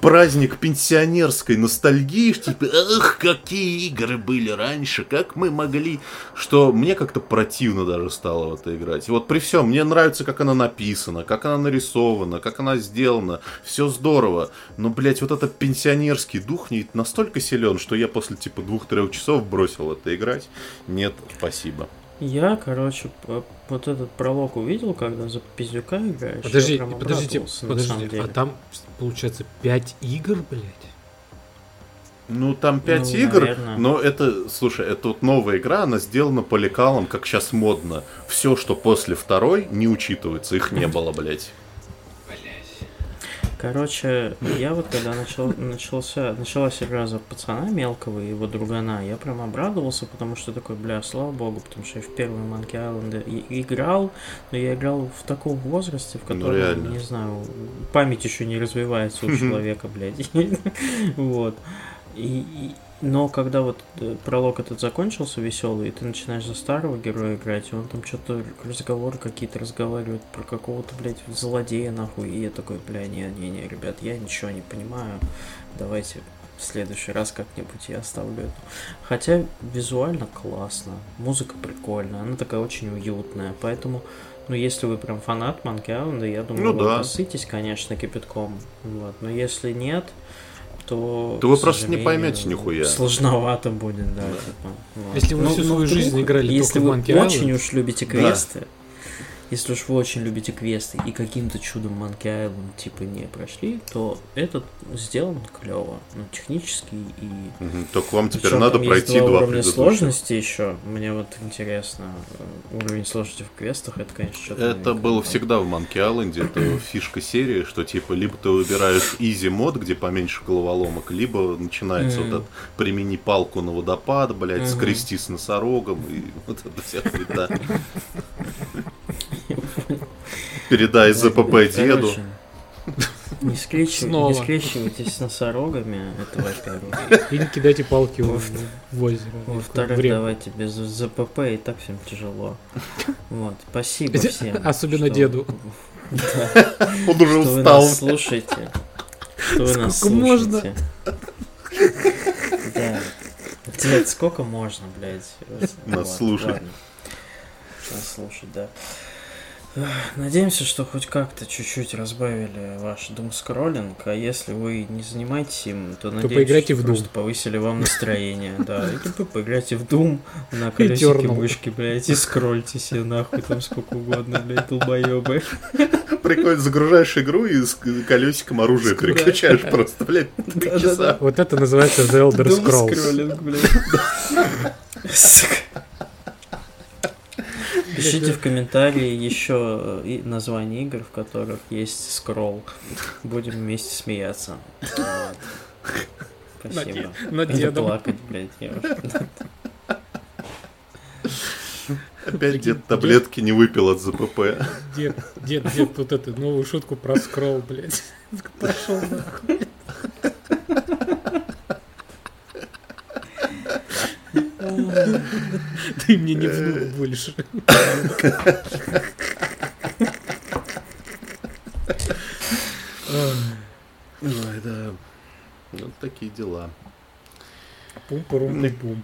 [SPEAKER 2] праздник пенсионерской ностальгии, что типа, ах, какие игры были раньше, как мы могли, что мне как-то противно даже стало в это играть. И вот при всем, мне нравится, как она написана, как она нарисована, как она сделана, все здорово, но, блядь, вот этот пенсионерский дух не настолько силен, что я после, типа, двух-трех часов бросил это играть. Нет, спасибо.
[SPEAKER 1] Я, короче, вот этот пролог увидел, когда за пиздюка играешь.
[SPEAKER 3] Подожди,
[SPEAKER 1] я прям
[SPEAKER 3] подождите,
[SPEAKER 1] деле.
[SPEAKER 3] А там, получается, 5 игр, блядь?
[SPEAKER 2] Ну, там 5
[SPEAKER 1] Ну,
[SPEAKER 2] игр,
[SPEAKER 1] наверное.
[SPEAKER 2] но это, слушай, это вот новая игра, она сделана по лекалам, как сейчас модно. Все, что после второй, не учитывается, их не было, блядь.
[SPEAKER 1] Короче, я вот когда начал, начался, началась игра за пацана мелкого и его другана, я прям обрадовался, потому что такой, бля, слава богу, потому что я в первый Monkey Island играл, но я играл в таком возрасте, в
[SPEAKER 2] Ну,
[SPEAKER 1] котором,
[SPEAKER 2] реально.
[SPEAKER 1] не знаю, память еще не развивается у человека, блядь. Вот. И- но когда вот э, пролог этот закончился веселый, и ты начинаешь за старого героя играть, и он там что-то разговоры какие-то разговаривает про какого-то, блядь, злодея нахуй, и я такой, бля, не-не-не, ребят, я ничего не понимаю, давайте в следующий раз как-нибудь я оставлю это. Хотя визуально классно, музыка прикольная, она такая очень уютная, поэтому ну, если вы прям фанат Island, я думаю,
[SPEAKER 2] Ну
[SPEAKER 1] вы
[SPEAKER 2] да.
[SPEAKER 1] посытесь, конечно, кипятком. Вот. Но если нет, то...
[SPEAKER 2] То вы просто не поймете нихуя.
[SPEAKER 1] Сложновато будет, да. типа, вот.
[SPEAKER 3] Если вы всю свою жизнь играли
[SPEAKER 1] Если
[SPEAKER 3] только
[SPEAKER 1] вы
[SPEAKER 3] в Monkey
[SPEAKER 1] очень уж любите
[SPEAKER 2] Да.
[SPEAKER 1] Если уж вы очень любите квесты и каким-то чудом Monkey Island типа не прошли, то этот сделан клево, ну, технически и
[SPEAKER 2] Мгм. Только вам теперь
[SPEAKER 1] причем
[SPEAKER 2] надо пройти
[SPEAKER 1] два
[SPEAKER 2] два
[SPEAKER 1] уровня сложности еще. Мне вот интересно, э, уровень сложности в квестах, это, конечно, что-то...
[SPEAKER 2] Это было всегда в Monkey Island, это фишка серии, что типа либо ты выбираешь easy мод, где поменьше головоломок, либо начинается вот этот примени палку на водопад, блядь,
[SPEAKER 1] Мгм.
[SPEAKER 2] скрести с носорогом и вот это вся хуета. Передай ЗПП деду.
[SPEAKER 1] Не,
[SPEAKER 3] Снова.
[SPEAKER 1] не скрещивайтесь с носорогами, это во-первых.
[SPEAKER 3] и не кидайте палки в,
[SPEAKER 1] Во-
[SPEAKER 3] в озеро.
[SPEAKER 1] Во-вторых, давайте без ЗПП, и так всем тяжело. Вот, спасибо всем.
[SPEAKER 3] Особенно
[SPEAKER 1] что-
[SPEAKER 3] деду.
[SPEAKER 1] Да,
[SPEAKER 2] Он уже
[SPEAKER 1] что вы
[SPEAKER 2] устал.
[SPEAKER 1] нас слушаете. Что вы нас
[SPEAKER 3] Сколько можно?
[SPEAKER 1] слушаете. Да. Дед, сколько можно, блядь?
[SPEAKER 2] Нас слушать.
[SPEAKER 1] ладно. Нас слушать, да. Надеемся, что хоть как-то чуть-чуть разбавили ваш дум скроллинг, а если вы не занимаетесь им, то надеемся,
[SPEAKER 3] поиграйте
[SPEAKER 1] что
[SPEAKER 3] в
[SPEAKER 1] просто
[SPEAKER 3] Doom.
[SPEAKER 1] повысили вам настроение, да. И типа поиграйте в Doom на колесике мышки, блядь, и скрольте себе нахуй там сколько угодно, блядь, долбоебы.
[SPEAKER 2] Прикольно, загружаешь игру и с колесиком оружие переключаешь просто, блядь, три
[SPEAKER 1] Да-да-да.
[SPEAKER 2] часа.
[SPEAKER 3] Вот это называется The Elder
[SPEAKER 1] Doom
[SPEAKER 3] Scrolls.
[SPEAKER 1] скроллинг, блядь. Пишите в комментарии еще и названия игр, в которых есть скролл. Будем вместе смеяться. Вот. Спасибо.
[SPEAKER 3] Над дедом.
[SPEAKER 1] плакать, блядь. я
[SPEAKER 2] Опять дед таблетки не выпил от ЗПП.
[SPEAKER 3] Дед, дед, дед, тут эту новую шутку про скролл, блядь. Пошел нахуй. Ты мне не внук больше.
[SPEAKER 2] Ой, да. Вот такие дела.
[SPEAKER 3] пум пум пум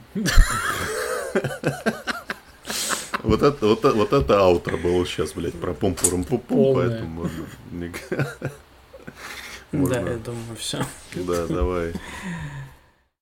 [SPEAKER 2] Вот это, вот, это- вот это аутро было сейчас, блядь, про пум пум пум
[SPEAKER 3] Полное.
[SPEAKER 2] поэтому можно...
[SPEAKER 1] Да, я думаю, все.
[SPEAKER 2] Да, давай.